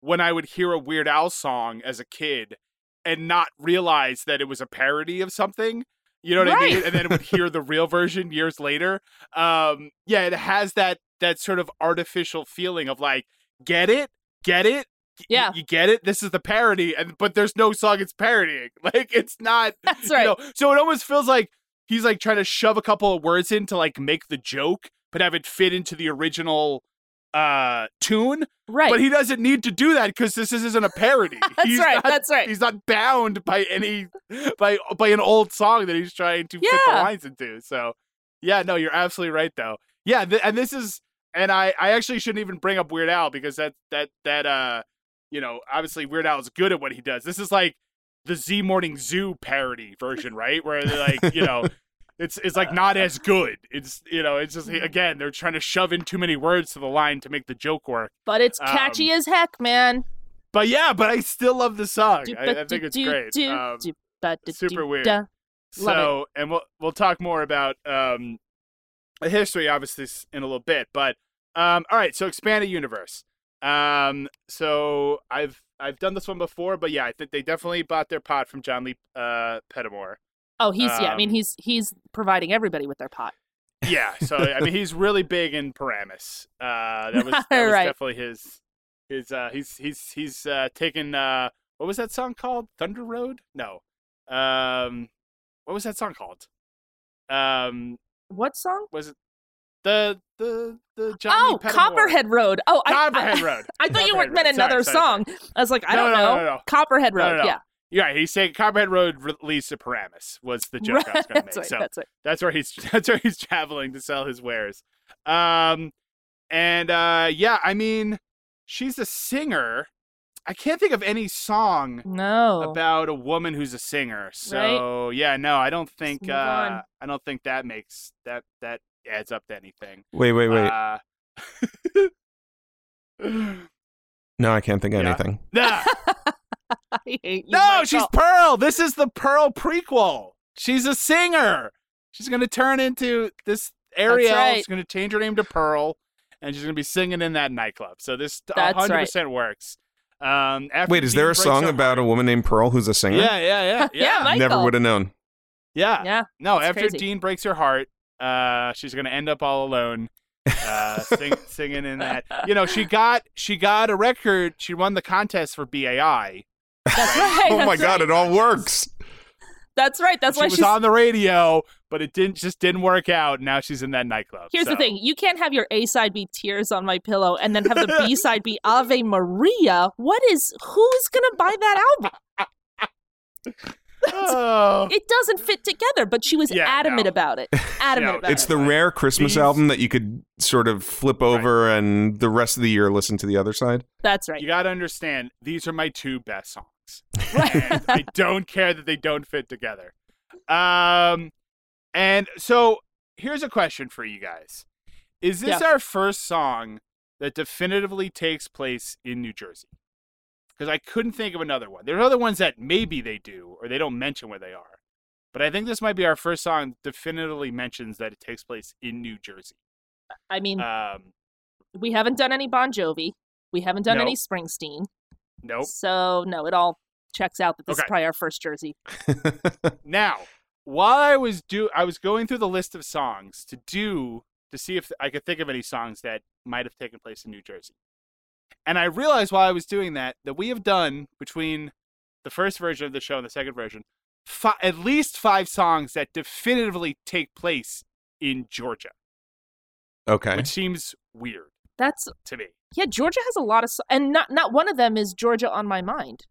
when I would hear a Weird Al song as a kid and not realize that it was a parody of something. You know what I mean? And then would hear the real version years later. Um, yeah, it has that that sort of artificial feeling of like, get it, get it, Yeah. you get it. This is the parody, and but there's no song it's parodying. Like it's not That's you right. know, so it almost feels like he's like trying to shove a couple of words in to like make the joke, but have it fit into the original uh tune. right. But he doesn't need to do that because this isn't a parody. that's he's right. Not, that's right. He's not bound by any by by an old song that he's trying to fit the lines into. So yeah, no, you're absolutely right though. Yeah, th- and this is and I I actually shouldn't even bring up Weird Al because that that that uh you know obviously Weird Al is good at what he does. This is like the Z Morning Zoo parody version, right? Where they're like you know. It's, it's like not as good. It's you know it's just again they're trying to shove in too many words to the line to make the joke work. but it's catchy um, as heck, man. But yeah, but I still love the song. I, I think it's great. Um, do- but do- super weird. Love so, and we'll we'll talk more about um, the history, obviously, in a little bit. But um, all right, so expanded universe. Um, so I've I've done this one before, but yeah, I think they definitely bought their pot from John Lee uh, Pettimore. Oh, he's yeah. I mean, Um, he's he's providing everybody with their pot. Yeah, so I mean, he's really big in Paramus. Uh, that was, that was Right. definitely his his. Uh, he's he's he's uh, taken. Uh, what was that song called? Thunder Road? No. Um, what was that song called? Um, What song? was it the the the John Lee oh, Pettimore- Copperhead Road. Oh, I- Copperhead I, Road. I thought you Copperhead meant Road. another Sorry, sorry, song. I was like, I No, don't no, know. no. Copperhead Road. Yeah, Yeah. He's saying Copperhead Road re- leads to Paramus was the joke I was going to make. that's right. so That's right. that's where he's that's where he's traveling to sell his wares. Um, and uh, yeah, I mean, she's a singer. I can't think of any song No. about a woman who's a singer. So yeah, no, I don't think uh. I don't think that makes that that adds up to anything. Wait, wait, wait. Uh, no, I can't think of yeah. anything. nah. I hate you, No, Michael. she's Pearl. This is the Pearl prequel. She's a singer. She's gonna turn into this Ariel. right. She's gonna change her name to Pearl, and she's gonna be singing in that nightclub. So this That's hundred right. percent works. Um, after Wait, is there a song her about a woman named Pearl who's a singer? Yeah, yeah, yeah, Yeah, yeah, Michael. Never would have known. yeah. Yeah. No, after crazy. Dean breaks her heart, uh, she's gonna end up all alone, uh, sing, singing in that. You know, she got she got a record. She won the contest for BAI. That's right. oh my that's god, right. it all works. That's right. That's she why she was she's. on the radio, but it didn't just didn't work out. Now she's in that nightclub. Here's so. the thing: you can't have your A side be "Tears on My Pillow" and then have the B side be "Ave Maria." What is? Who's gonna buy that album? Oh. It doesn't fit together. But she was Yeah, adamant no. about it. Adamant No, about It's it. the rare Christmas These- album that you could sort of flip over and the rest of the year listen to the other side. That's right. You got to understand, these are my two best songs. I don't care that they don't fit together. Um, and so here's a question for you guys: Is this Yeah. our first song that definitively takes place in New Jersey? Because I couldn't think of another one. There are other ones that maybe they do or they don't mention where they are, but I think this might be our first song that definitively mentions that it takes place in New Jersey. I mean, Um, we haven't done any Bon Jovi. We haven't done any Springsteen. Nope. So no, it all checks out that this Okay. is probably our first jersey. Now, while I was do I was going through the list of songs to do to see if I could think of any songs that might have taken place in New Jersey. And I realized while I was doing that that we have done between the first version of the show and the second version fi- at least 5 songs that definitively take place in Georgia, okay. which seems weird That's to me. yeah. Georgia has a lot of, and not not one of them is Georgia on my mind.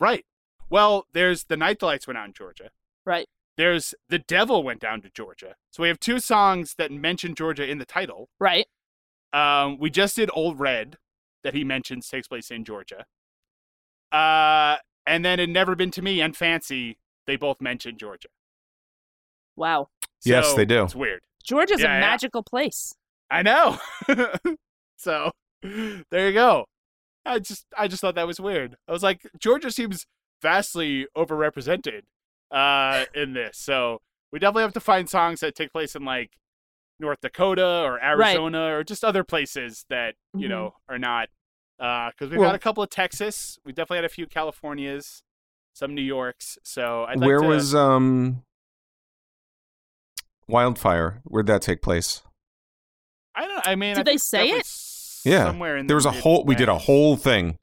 Right. Well, there's The Night the Lights Went Out in Georgia. Right. There's The Devil Went Down to Georgia. So we have two songs that mention Georgia in the title. Right. Um, we just did Old Red, that he mentions takes place in Georgia. Uh, and then it Never Been to Me and Fancy, they both mention Georgia. Wow. Yes, they do. It's weird. Georgia's Yeah, a yeah. magical place. I know. so there you go. I just I just thought that was weird. I was like, Georgia seems vastly overrepresented uh, in this. So we definitely have to find songs that take place in like North Dakota or Arizona or just other places that you Mhm. know are not. Because we've Well- got a couple of Texas. We definitely had a few Californias, some New Yorks. So I'd like Where to, was um Wildfire? Where'd that take place? I don't. I mean, Did I they say it? S- Yeah. Somewhere in There was a whole we did a whole thing.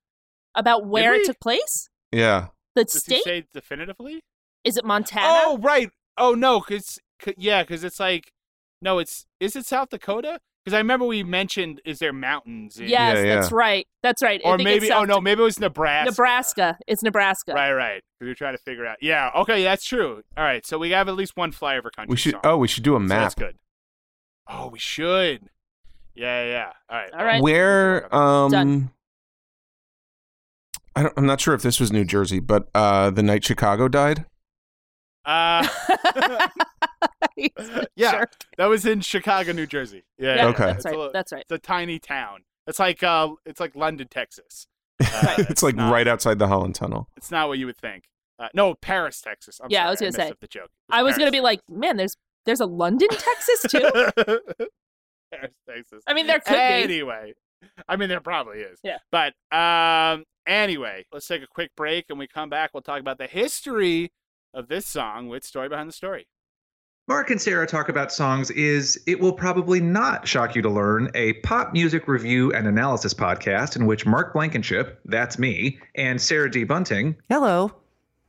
About where we? it took place? Yeah. The Does he state? say definitively? Is it Montana? Oh, right. Oh no, cause, 'cause- yeah, because it's like no, it's is it South Dakota? Because I remember we mentioned is there mountains? In, yes, Yeah, that's right. That's right. I Or think it's maybe oh South no, maybe it was Nebraska. Nebraska. It's Nebraska. Right, right. 'Cause we're trying to figure out. Yeah. Okay, that's true. All right, so we have at least one flyover country. We should song. oh, we should do a So map. that's good. Oh, we should. Yeah, yeah. yeah. All right. All right. Where um Done. I don't, I'm not sure if this was New Jersey, but uh, the night Chicago died. Uh, yeah, Sure. that was in Chicago, New Jersey. Yeah. Yeah, yeah. Okay. That's It's a right. little- That's right. It's a tiny town. It's like uh, it's like London, Texas. Uh, it's like not- right outside the Holland Tunnel. It's not what you would think. Uh, no, Paris, Texas. I'm Yeah, I was gonna messed say. the joke. I was gonna Paris, be like, man, there's there's a London, Texas too. Texas. I mean, there could be. anyway, I mean there probably is. Yeah. But um, anyway, let's take a quick break, and we come back. We'll talk about the history of this song with story behind the story. Mark and Sarah Talk About Songs is, it will probably not shock you to learn, a pop music review and analysis podcast in which Mark Blankenship, that's me, and Sarah D. Bunting Hello.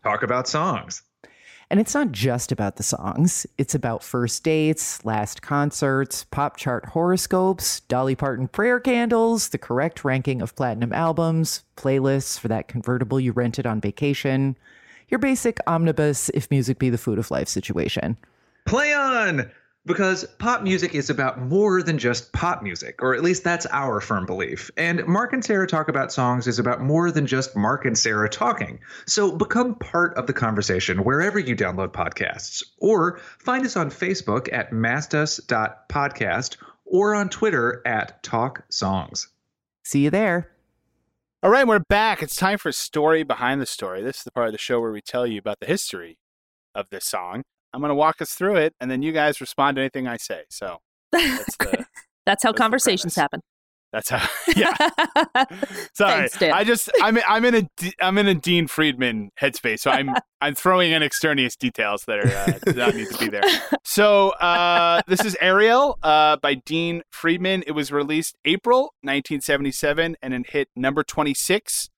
talk about songs. And it's not just about the songs. It's about first dates, last concerts, pop chart horoscopes, Dolly Parton prayer candles, the correct ranking of platinum albums, playlists for that convertible you rented on vacation, your basic omnibus if music be the food of life situation. Play on! Because pop music is about more than just pop music, or at least that's our firm belief. And Mark and Sarah Talk About Songs is about more than just Mark and Sarah talking. So become part of the conversation wherever you download podcasts, or find us on Facebook at mastus.podcast or on Twitter at Talk Songs. See you there. All right, we're back. It's time for Story Behind the Story. This is the part of the show where we tell you about the history of this song. I'm going to walk us through it, and then you guys respond to anything I say. So that's the That's how the conversations happen. that's how. Yeah. Sorry, Thanks. I just I'm I'm in a I'm in a Dean Friedman headspace, so I'm I'm throwing in extraneous details that are uh, do not need to be there. So uh, this is Ariel uh, by Dean Friedman. It was released April 1977 and it hit number 26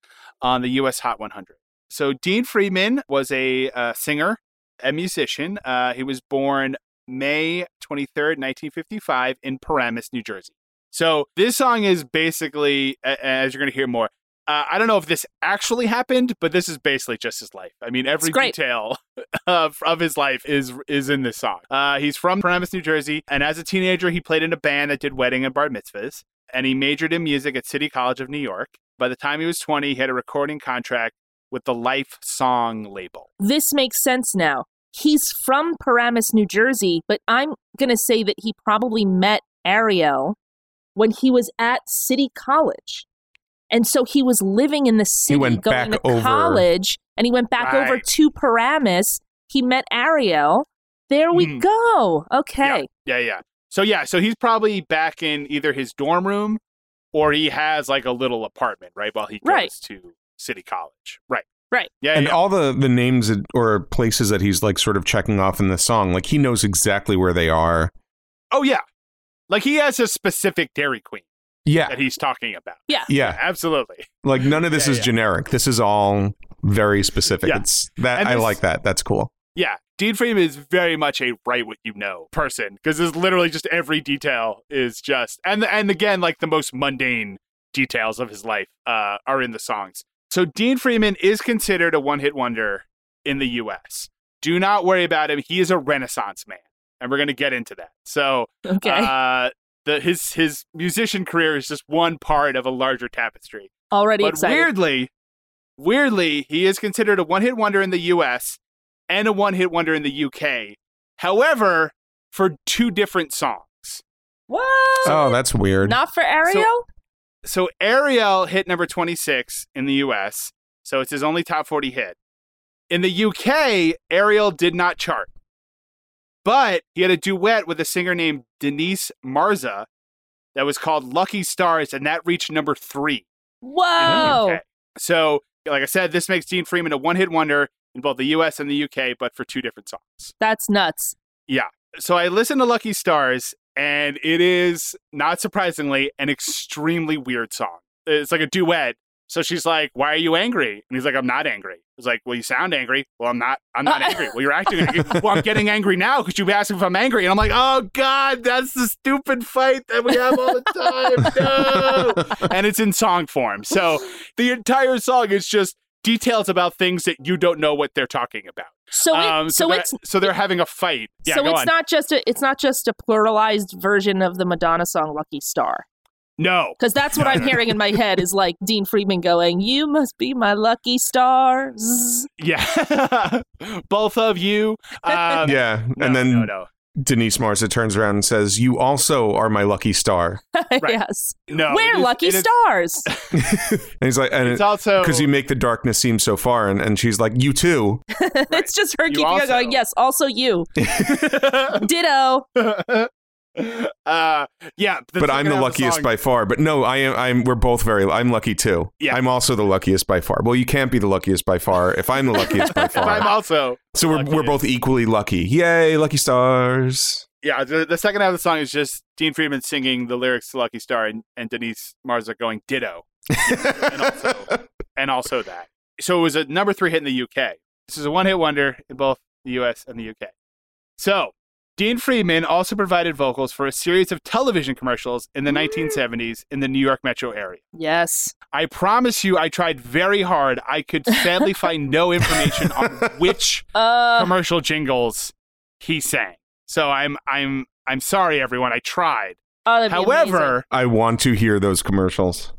on the U.S. Hot 100. So Dean Friedman was a uh, singer, a musician. Uh, he was born May 23rd, 1955, in Paramus, New Jersey. So this song is basically, as you're going to hear more, uh, I don't know if this actually happened, but this is basically just his life. I mean, every detail of, of his life is is in this song. Uh, he's from Paramus, New Jersey, and as a teenager, he played in a band that did wedding and bar mitzvahs, and he majored in music at City College of New York. By the time he was 20, he had a recording contract with the Life Song label. this makes sense now. He's from Paramus, New Jersey, but I'm going to say that he probably met Ariel when he was at City College. And so he was living in the city, went going back to over- college, and he went back over to Paramus. He met Ariel. There we Mhm. go. Okay. Yeah, yeah. So yeah, so he's probably back in either his dorm room or he has like a little apartment, right, while he goes Right. to City College. Right. Right. Yeah, and yeah. all the the names or places that he's like sort of checking off in the song, like he knows exactly where they are. oh yeah. Like he has a specific Dairy Queen Yeah, that he's talking about. yeah. Yeah. Absolutely. Like none of this Yeah, is yeah. generic. This is all very specific. Yeah. It's that And I this- like that. That's cool. Yeah. Dean Friedman is very much a write what you know person because there's literally just every detail is just and and again like the most mundane details of his life uh, are in the songs. So Dean Friedman is considered a one hit wonder in the U.S. Do not worry about him. He is a Renaissance man, and we're going to get into that. So Okay. uh, the his his musician career is just one part of a larger tapestry. Already But excited. weirdly, weirdly, he is considered a one-hit wonder in the U.S. and a one-hit wonder in the U.K. However, for two different songs. What? Oh, that's weird. Not for Ariel? So Ariel hit number 26 in the U.S., so it's his only top 40 hit. In the U.K., Ariel did not chart, but he had a duet with a singer named Denise Marsa that was called "Lucky Stars," and that reached number three. Whoa. So, like I said, this makes Dean Friedman a one hit wonder in both the US and the UK, but for two different songs. That's nuts. Yeah. So, I listened to Lucky Stars, and it is, not surprisingly, an extremely weird song. It's like a duet. So she's like, "Why are you angry?" And he's like, "I'm not angry." He's like, "Well, you sound angry." Well, I'm not. I'm not angry. Well, you're acting angry. Well, I'm getting angry now because you've asked if I'm angry, and I'm like, "Oh God, that's the stupid fight that we have all the time." No, and it's in song form. So the entire song is just details about things that you don't know what they're talking about. So it, Um, so, they're- it's so they're having a fight. Yeah, so go it's on. not just a it's not just a pluralized version of the Madonna song "Lucky Star" no. because that's what I'm hearing in my head is like Dean Friedman going, "You must be my lucky stars." Yeah, both of you. Um, yeah, no, and then no, no, Denise Marsa turns around and says, "You also are my lucky star." yes, no. we're it is- lucky it is- stars. and he's like, and It's also because you make the darkness seem so far, and, and she's like, "You too." it's just her You keeping also- going. Yes, also you. Ditto. uh, yeah, but I'm the luckiest song- by far. But no, I am. I'm. We're both very. I'm lucky too. Yeah. I'm also the luckiest by far. Well, you can't be the luckiest by far if I'm the luckiest by far. I'm also so we're we're both equally lucky. Yay, lucky stars. yeah. The, the second half of the song is just Dean Friedman singing the lyrics to Lucky Star and, and Denise Marsa going ditto, and also and also that. So it was a number three hit in the UK. This is a one hit wonder in both the US and the UK. So Dean Friedman also provided vocals for a series of television commercials in the 1970s in the New York metro area. Yes. I promise you, I tried very hard. I could sadly find no information on which Uh, commercial jingles he sang. So I'm I'm I'm sorry, everyone. I tried. Oh, that'd amazing. However, I want to hear those commercials.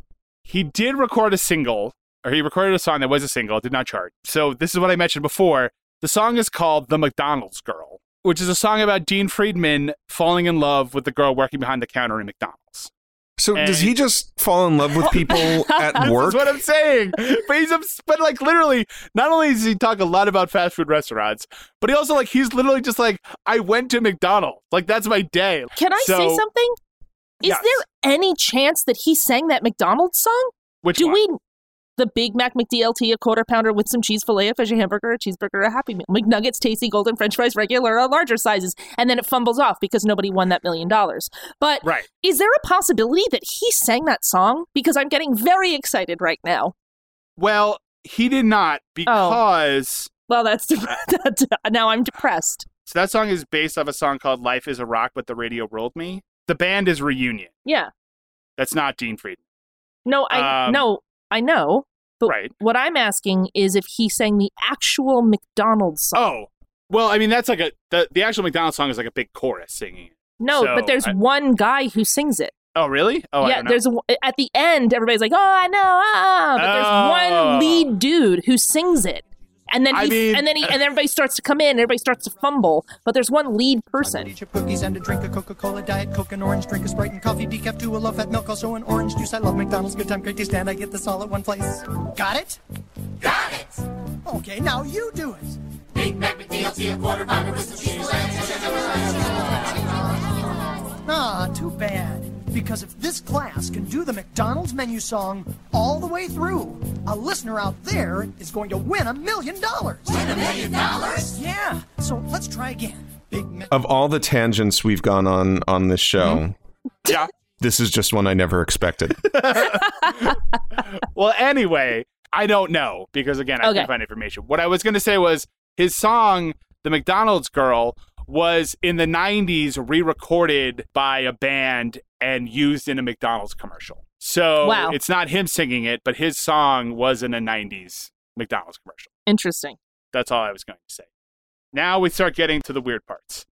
he did record a single, or he recorded a song that was a single, it did not chart. So this is what I mentioned before. The song is called The McDonald's Girl, which is a song about Dean Friedman falling in love with the girl working behind the counter in McDonald's. So does he just fall in love with people at work? That's what I'm saying. But he's but like literally, not only does he talk a lot about fast food restaurants, but he also like he's literally just like, I went to McDonald's. Like that's my day. Can I say something? Is Yes. there any chance that he sang that McDonald's song? Which Do one? we the Big Mac McDLT, a quarter pounder with some cheese fillet, a veggie hamburger, a cheeseburger, a Happy Meal, McNuggets, tasty golden French fries, regular, or larger sizes, and then it fumbles off because nobody won that million dollars. But Right. is there a possibility that he sang that song? Because I'm getting very excited right now. Well, he did not because Well, that's that, now I'm depressed. so that song is based off a song called "Life Is a Rock," but the radio rolled me. The band is Reunion. Yeah. That's not Dean Friedman. No, I Um, no, I know. But Right. what I'm asking is if he sang the actual McDonald's song. Oh, well, I mean that's like a the, the actual McDonald's song is like a big chorus singing. it. no, so but there's I- one guy who sings it. Oh, really? Oh, I yeah, don't know. there's a, at the end everybody's like, "Oh, I know," ah, but there's Oh. one lead dude who sings it, and then I he, mean- and then he, and everybody starts to come in, and everybody starts to fumble, but there's one lead person. Eat chip cookies and a drink of Coca-Cola, Diet Coke and orange, drink a Sprite and coffee, decaf too, a low-fat milk, also an orange juice. I love McDonald's, good time, great taste, and I get this all at one place. Got it? Got it! Okay, now you do it. Ah, too bad. Because if this class can do the McDonald's menu song all the way through, a listener out there is going to win a million dollars. Win a million dollars? Yeah. So let's try again. Big Mac. Of all the tangents we've gone on on this show, hmm? yeah. this is just one I never expected. Well, anyway, I don't know because again, I Okay. can't find information. What I was going to say was his song, "The McDonald's Girl," was in the '90s re-recorded by a band and used in a McDonald's commercial. So Wow. it's not him singing it, but his song was in a '90s McDonald's commercial. Interesting. That's all I was going to say. Now we start getting to the weird parts.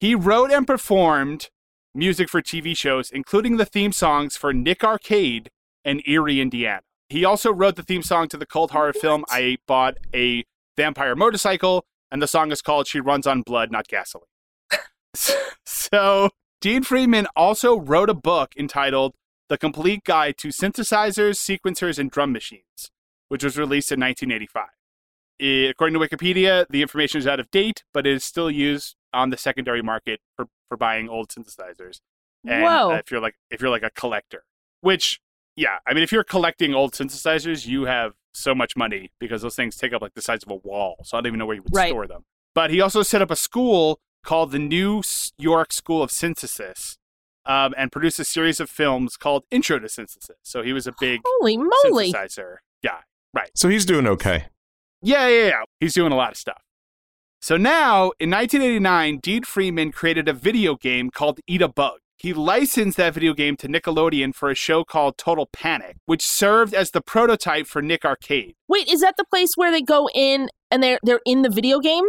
He wrote and performed music for TV shows, including the theme songs for Nick Arcade and Erie, Indiana. He also wrote the theme song to the cult horror film I Bought a Vampire Motorcycle, and the song is called She Runs on Blood, Not Gasoline. so, Dean Friedman also wrote a book entitled The Complete Guide to Synthesizers, Sequencers, and Drum Machines, which was released in 1985. Eh, according to Wikipedia, the information is out of date, but it is still used on the secondary market for, for buying old synthesizers. And Whoa. uh, if you're like if you're like a collector, which yeah, I mean if you're collecting old synthesizers, you have so much money because those things take up like the size of a wall. So I don't even know where you would Right. store them. But he also set up a school called the New York School of Synthesis, um, and produced a series of films called Intro to Synthesis. So he was a big Holy moly! synthesizer guy. Right. So he's doing okay. Yeah, yeah, yeah. He's doing a lot of stuff. So now, in 1989, Dean Friedman created a video game called Eat a Bug. He licensed that video game to Nickelodeon for a show called Total Panic, which served as the prototype for Nick Arcade. Wait, is that the place where they go in and they're they're in the video game?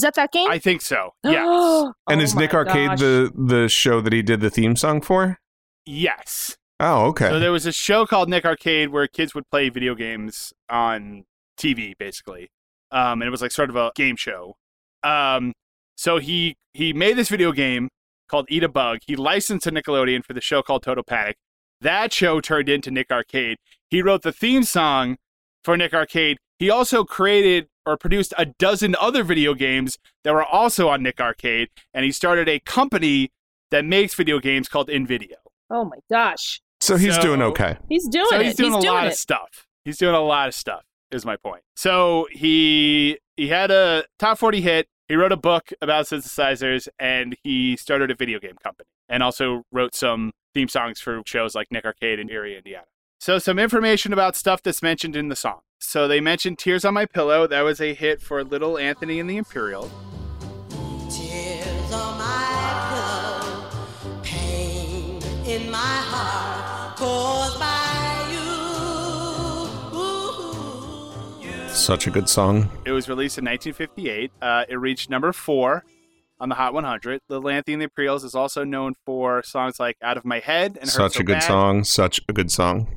Is that that game? I think so. Yes. Oh And is Nick Arcade gosh. the the show that he did the theme song for? yes. Oh, okay. So there was a show called Nick Arcade where kids would play video games on TV, basically, um, and it was like sort of a game show. Um, so he he made this video game called Eat a Bug. He licensed to Nickelodeon for the show called Total Panic. That show turned into Nick Arcade. He wrote the theme song for Nick Arcade. He also created or produced a dozen other video games that were also on Nick Arcade, and he started a company that makes video games called InVideo. Oh my gosh, so he's so- doing okay. he's doing so it. he's doing a lot it. of stuff. He's doing a lot of stuff. Is my point. So he he had a top forty hit. He wrote a book about synthesizers, and he started a video game company, and also wrote some theme songs for shows like Nick Arcade and Erie, Indiana. So some information about stuff that's mentioned in the song. So they mentioned "Tears on My Pillow." That was a hit for Little Anthony and the Imperial. Tears on my pillow, pain in my heart caused by you. Such a good song. It was released in 1958. Uh, it reached number four on the Hot 100. The Lanthy and the Appeals is also known for songs like "Out of My Head" and "Hurt Such So a good Bad." song. Such a good song.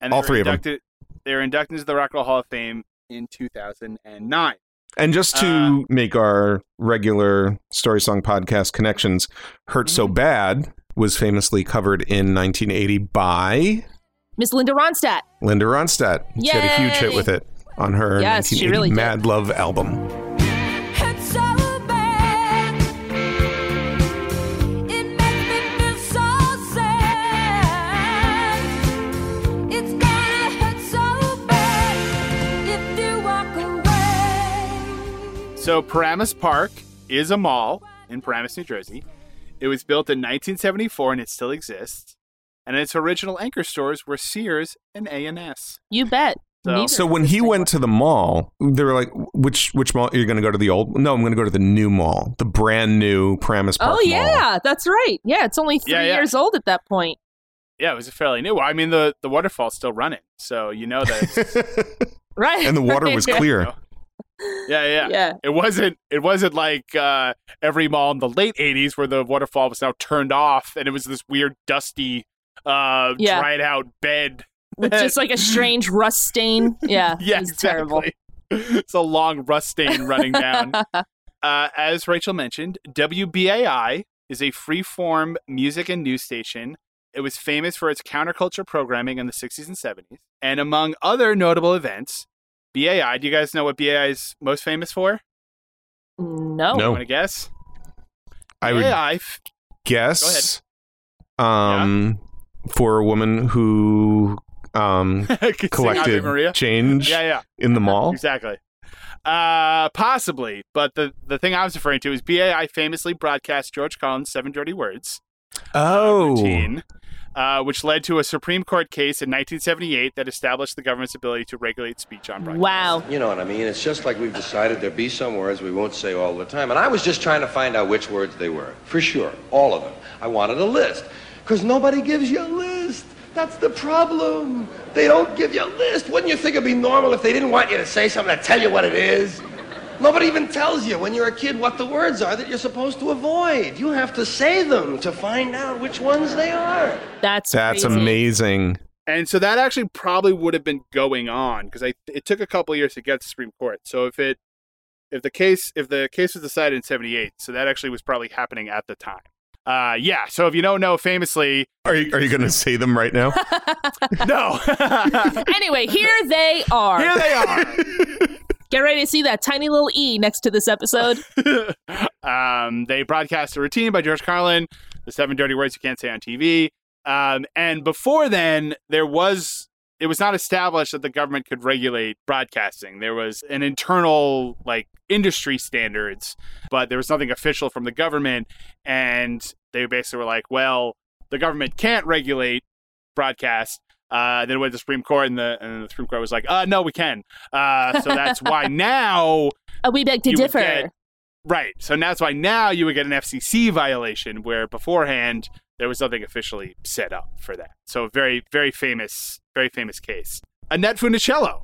And All they were three of 'em. inducted, They were inducted into the Rock and Roll Hall of Fame in 2009. And just to Uh, make our regular story song podcast connections, "Hurt So Mm-hmm. Bad" was famously covered in 1980 by Miss Linda Ronstadt. Linda Ronstadt. She had a huge hit with it on her Yes, 1980 really did. Mad Love album. So Paramus Park is a mall in Paramus, New Jersey. It was built in 1974 and it still exists. And its original anchor stores were Sears and A&S. You bet. So- So when he exist went to the mall, they were like, "Which which mall? You're going to go to the old? No, I'm going to go to the new mall, the brand new Paramus Park Oh Mall." yeah, that's right. Yeah, it's only three Yeah, yeah. years old at that point. Yeah, it was a fairly new. I mean, the, the waterfall's still running. So you know that Right. and the water was right. clear. Yeah, yeah. Yeah. It wasn't it wasn't like uh, every mall in the late 80s where the waterfall was now turned off and it was this weird dusty uh, Yeah. dried out bed. With just like a strange rust stain. Yeah. yeah, it was terrible. it's a long rust stain running down. Uh, as Rachel mentioned, WBAI is a free-form music and news station. It was famous for its counterculture programming in the 60s and 70s. And among other notable events, BAI, do you guys know what BAI is most famous for? No. No. Want to guess? I would BAI f- guess, um, for a woman who um could sing Ave collected Maria. change Yeah, yeah. in the mall. Exactly. Uh, possibly, but the the thing I was referring to is BAI famously broadcast George Carlin's Seven Dirty Words Oh, routine, uh, which led to a Supreme Court case in 1978 that established the government's ability to regulate speech on broadcast. Wow. You know what I mean? It's just like we've decided there be some words we won't say all the time. And I was just trying to find out which words they were. For sure. All of them. I wanted a list. Because nobody gives you a list. That's the problem. They don't give you a list. Wouldn't you think it'd be normal if they didn't want you to say something to tell you what it is? Nobody even tells you when you're a kid what the words are that you're supposed to avoid. You have to say them to find out which ones they are. That's that's crazy. amazing. And so that actually probably would have been going on because I it took a couple years to get to Supreme Court. So if it if the case if the case was decided in 78, so that actually was probably happening at the time. Uh, yeah. So if you don't know, famously, Are you are you going to say them right now? no. Anyway, here they are. Here they are. Get ready to see that tiny little E next to this episode. um, they broadcast a routine by George Carlin, the seven dirty words you can't say on TV. Um, and before then, there was it was not established that the government could regulate broadcasting. There was an internal like industry standards, but there was nothing official from the government. And they basically were like, well, the government can't regulate broadcast. Uh, then it went to the Supreme Court, and the and the Supreme Court was like, "Uh, no, we can." Uh, so that's why now Uh, we beg to differ. get- Right. So that's why now you would get an FCC violation where beforehand there was nothing officially set up for that. So very, very famous, very famous case. Annette Funicello.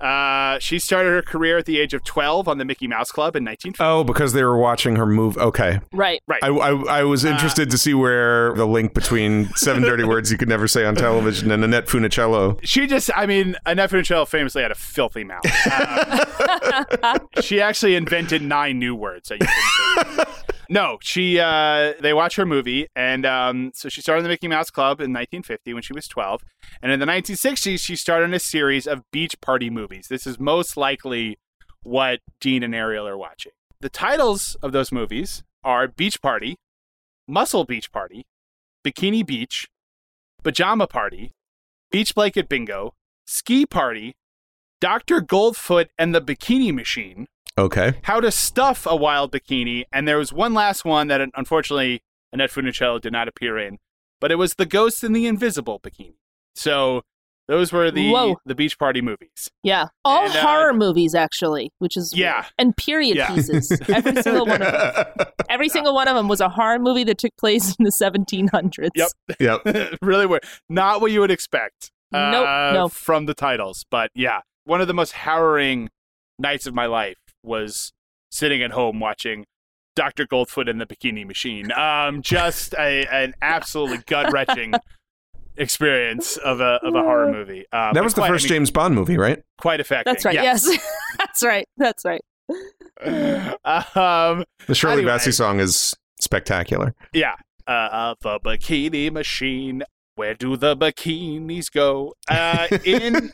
Uh, she started her career at the age of 12 on the Mickey Mouse Club in 1950. oh, because they were watching her move. Okay, Right. Right. I, I I Uh, was interested to see where the link between seven dirty words you could never say on television and Annette Funicello. she just, I mean, Annette Funicello famously had a filthy mouth. Uh, she actually invented nine new words that you couldn't say. No, she uh they watch her movie and um so she started the Mickey Mouse Club in 1950 when she was 12 and in the 1960s she started a series of beach party movies. This is most likely what Dean and Ariel are watching. The titles of those movies are Beach Party, Muscle Beach Party, Bikini Beach, Pajama Party, Beach Blanket Bingo, Ski Party, Dr. Goldfoot and the Bikini Machine, Okay, how to stuff a wild bikini, and there was one last one that unfortunately Annette Funicello did not appear in, but it was the Ghost and the Invisible bikini. So those were the Whoa. the beach party movies. Yeah. All And, uh, horror movies, actually, which is Yeah. weird. and period Yeah. pieces. Every single one of them. Every single one of them was a horror movie that took place in the 1700s. Yep. yep. really weird. Not what you would expect. Nope, uh, nope. From the titles, but yeah, one of the most harrowing nights of my life was sitting at home watching Dr. Goldfoot and the Bikini Machine. Um, just a, an absolutely gut wrenching experience of a of a horror movie. Uh, That was the quite- I first mean, James Bond movie, right? Quite affecting. That's right. Yes, that's right. That's right. um, The Shirley Anyway. Bassey song is spectacular. yeah. Uh, the Bikini Machine. Where do the bikinis go? Uh, in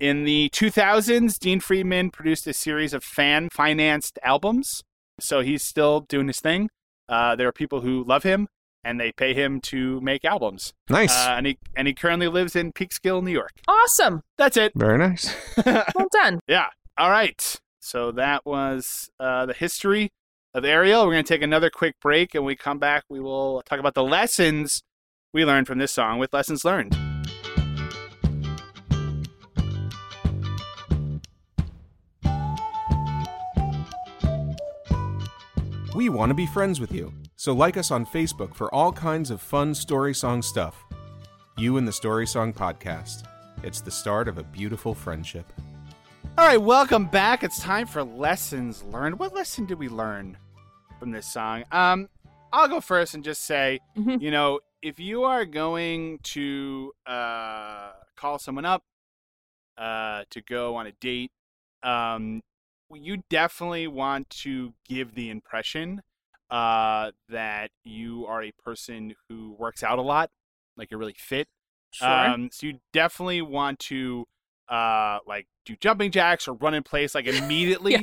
in the 2000s, Dean Friedman produced a series of fan financed albums. So he's still doing his thing. Uh, there are people who love him and they pay him to make albums. Nice. Uh, and he and he currently lives in Peekskill, New York. Awesome. That's it. Very nice. Well done. Yeah. All right. So that was uh, the history of Ariel. We're going to take another quick break, and when we come back, we will talk about the lessons we learned from this song with lessons learned. We want to be friends with you, so like us on Facebook for all kinds of fun story song stuff. You and the Story Song Podcast. It's the start of a beautiful friendship. All right, welcome back. It's time for lessons learned. What lesson did we learn from this song? Um, I'll go first and just say, Mhm. you know, if you are going to uh, call someone up uh, to go on a date, um, you definitely want to give the impression uh, that you are a person who works out a lot, like you're really fit. Sure. Um, so you definitely want to uh like do jumping jacks or run in place like immediately Yeah.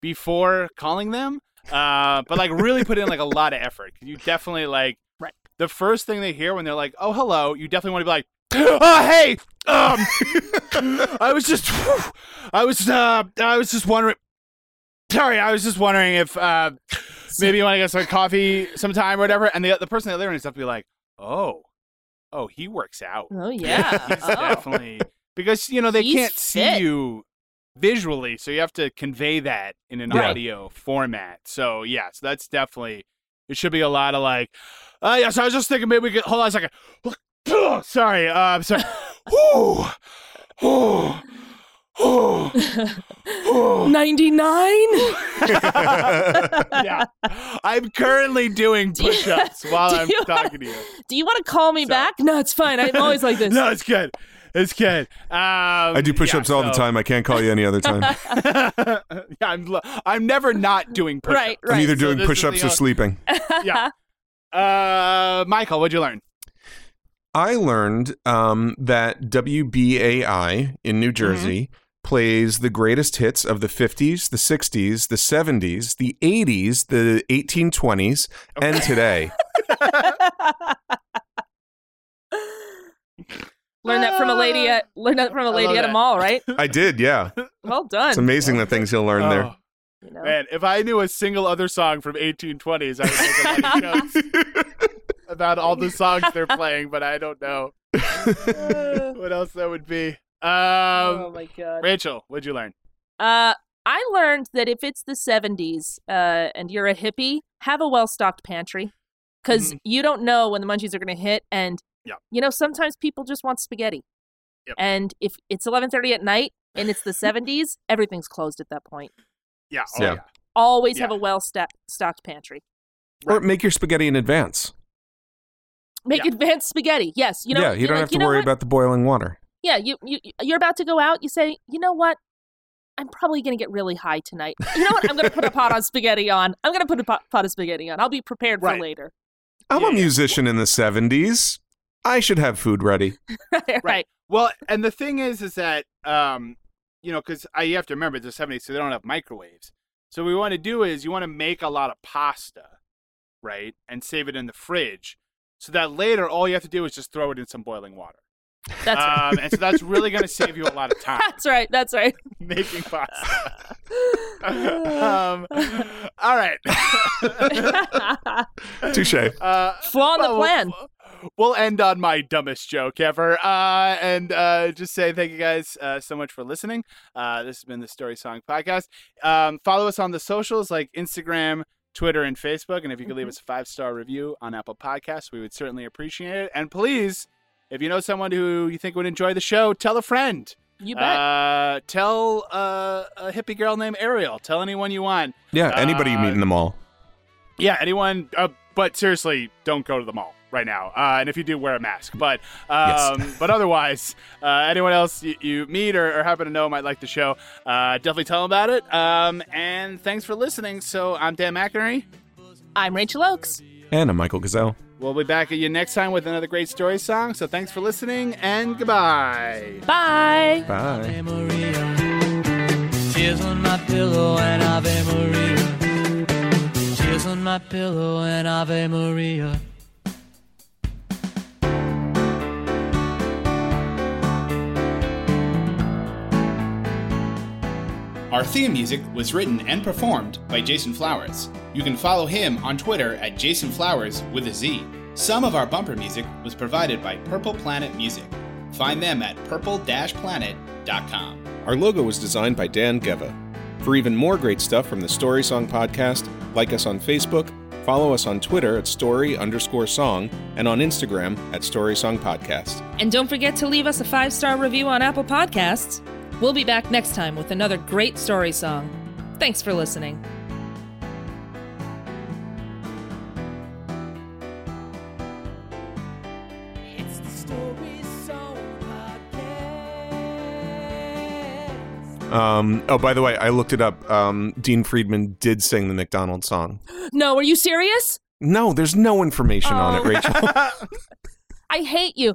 before calling them. Uh, but like really put in like a lot of effort. You definitely like Right. the first thing they hear when they're like, "Oh, hello," you definitely want to be like, "Oh, hey, um, I was just, I was, uh, I was just wondering." Sorry, I was just wondering if uh, maybe you want to get some coffee sometime or whatever. And the the person that they're in stuff be like, "Oh, oh, he works out." oh yeah. He's Oh. definitely because you know they He's can't see you visually, so you have to convey that in an Yeah. audio format. So yeah, so that's definitely it. Should be a lot of like, uh, yeah. So I was just thinking maybe we could hold on a second. Sorry, uh, I'm sorry. Ooh, ooh, ooh, ooh. 99? yeah, I'm currently doing Do push-ups while do I'm you- talking to you. Do you want to call me So- back? No, it's fine. I'm always like this. No, it's good. It's good. Um, I do push ups yeah, all the time. I can't call you any other time. yeah, I'm lo- I'm never not doing push-ups. Right, I'm either doing this is push ups or o- sleeping. Yeah. Uh, Michael, what'd you learn? I learned um, that WBAI in New Jersey plays the greatest hits of the 50s, the 60s, the 70s, the 80s, the 1820s, and today. Learn that from a lady at learn that from a I lady love at a mall, right? I did, yeah. Well done. It's amazing the things you'll learn there. Oh, You know? man, if I knew a single other song from 1820s, I would make a lot of jokes about all the songs they're playing, but I don't know what else that would be. oh Um, my god. Rachel, what'd you learn? Uh, I learned that if it's the 70s uh, and you're a hippie, have a well stocked pantry because Mhm. you don't know when the munchies are going to hit. And, Yep. you know, sometimes people just want spaghetti. Yep. And if it's 11.30 at night and it's the 70s, everything's closed at that point. Yeah. Oh, Yeah. yeah. Always have a well stocked pantry. Or make your spaghetti in advance. Make Yeah. advanced spaghetti. Yes. You know, yeah, you don't like, have to "You know worry what? about the boiling water. Yeah, you, you you're about to go out. You say, you know what? I'm probably gonna get really high tonight. You know what? I'm gonna put a pot on spaghetti on. I'm gonna put a pot, pot of spaghetti on. I'll be prepared Right. for later. I'm Yeah, a musician in the 70s. I should have food ready. right. Well, and the thing is, is that um, you know, because I you have to remember it's the '70s, so they don't have microwaves. So what we want to do is you want to make a lot of pasta, right, and save it in the fridge, so that later all you have to do is just throw it in some boiling water. That's right. Um, and so that's really going to save you a lot of time That's right. That's right. making pasta. um, all right. Touche. Uh, Flaw in the well, plan. We'll, we'll end on my dumbest joke ever, uh, and uh, just say thank you guys uh, so much for listening. Uh, this has been the Story Song Podcast. Um, follow us on the socials like Instagram, Twitter, and Facebook. And if you could leave us a five star review on Apple Podcasts, we would certainly appreciate it. And please, if you know someone who you think would enjoy the show, tell a friend. You bet. Uh, tell uh, a hippie girl named Ariel. Tell anyone you want. Yeah, anybody you Uh, meet in the mall. yeah, anyone. Uh, but seriously, don't go to the mall right now. Uh, and if you do, wear a mask. But um, but otherwise, uh, anyone else you, you meet or, or happen to know might like the show, uh, definitely tell them about it. Um, and thanks for listening. So I'm Dan McInerney. I'm Rachel Oakes. And I'm Michael Gazelle. We'll be back at you next time with another great story song. So thanks for listening and goodbye. Bye. Bye. Ave Tears on my pillow and Ave Maria. Tears on my pillow and Ave Maria. Our theme music was written and performed by Jason Flowers. You can follow him on Twitter at Jason Flowers with a Z. Some of our bumper music was provided by Purple Planet Music. Find them at purple-planet.com. Our logo was designed by Dan Geva. For even more great stuff from the Story Song podcast, like us on Facebook, follow us on Twitter at story underscore song, and on Instagram at Story Song Podcast. And don't forget to leave us a five star review on Apple Podcasts. We'll be back next time with another great story song. Thanks for listening. It's the Story Song Podcast. Um, oh, by the way, I looked it up. Um, Dean Friedman did sing the McDonald's song. No, are you serious? No, there's no information on it, Oh. Rachel. I hate you.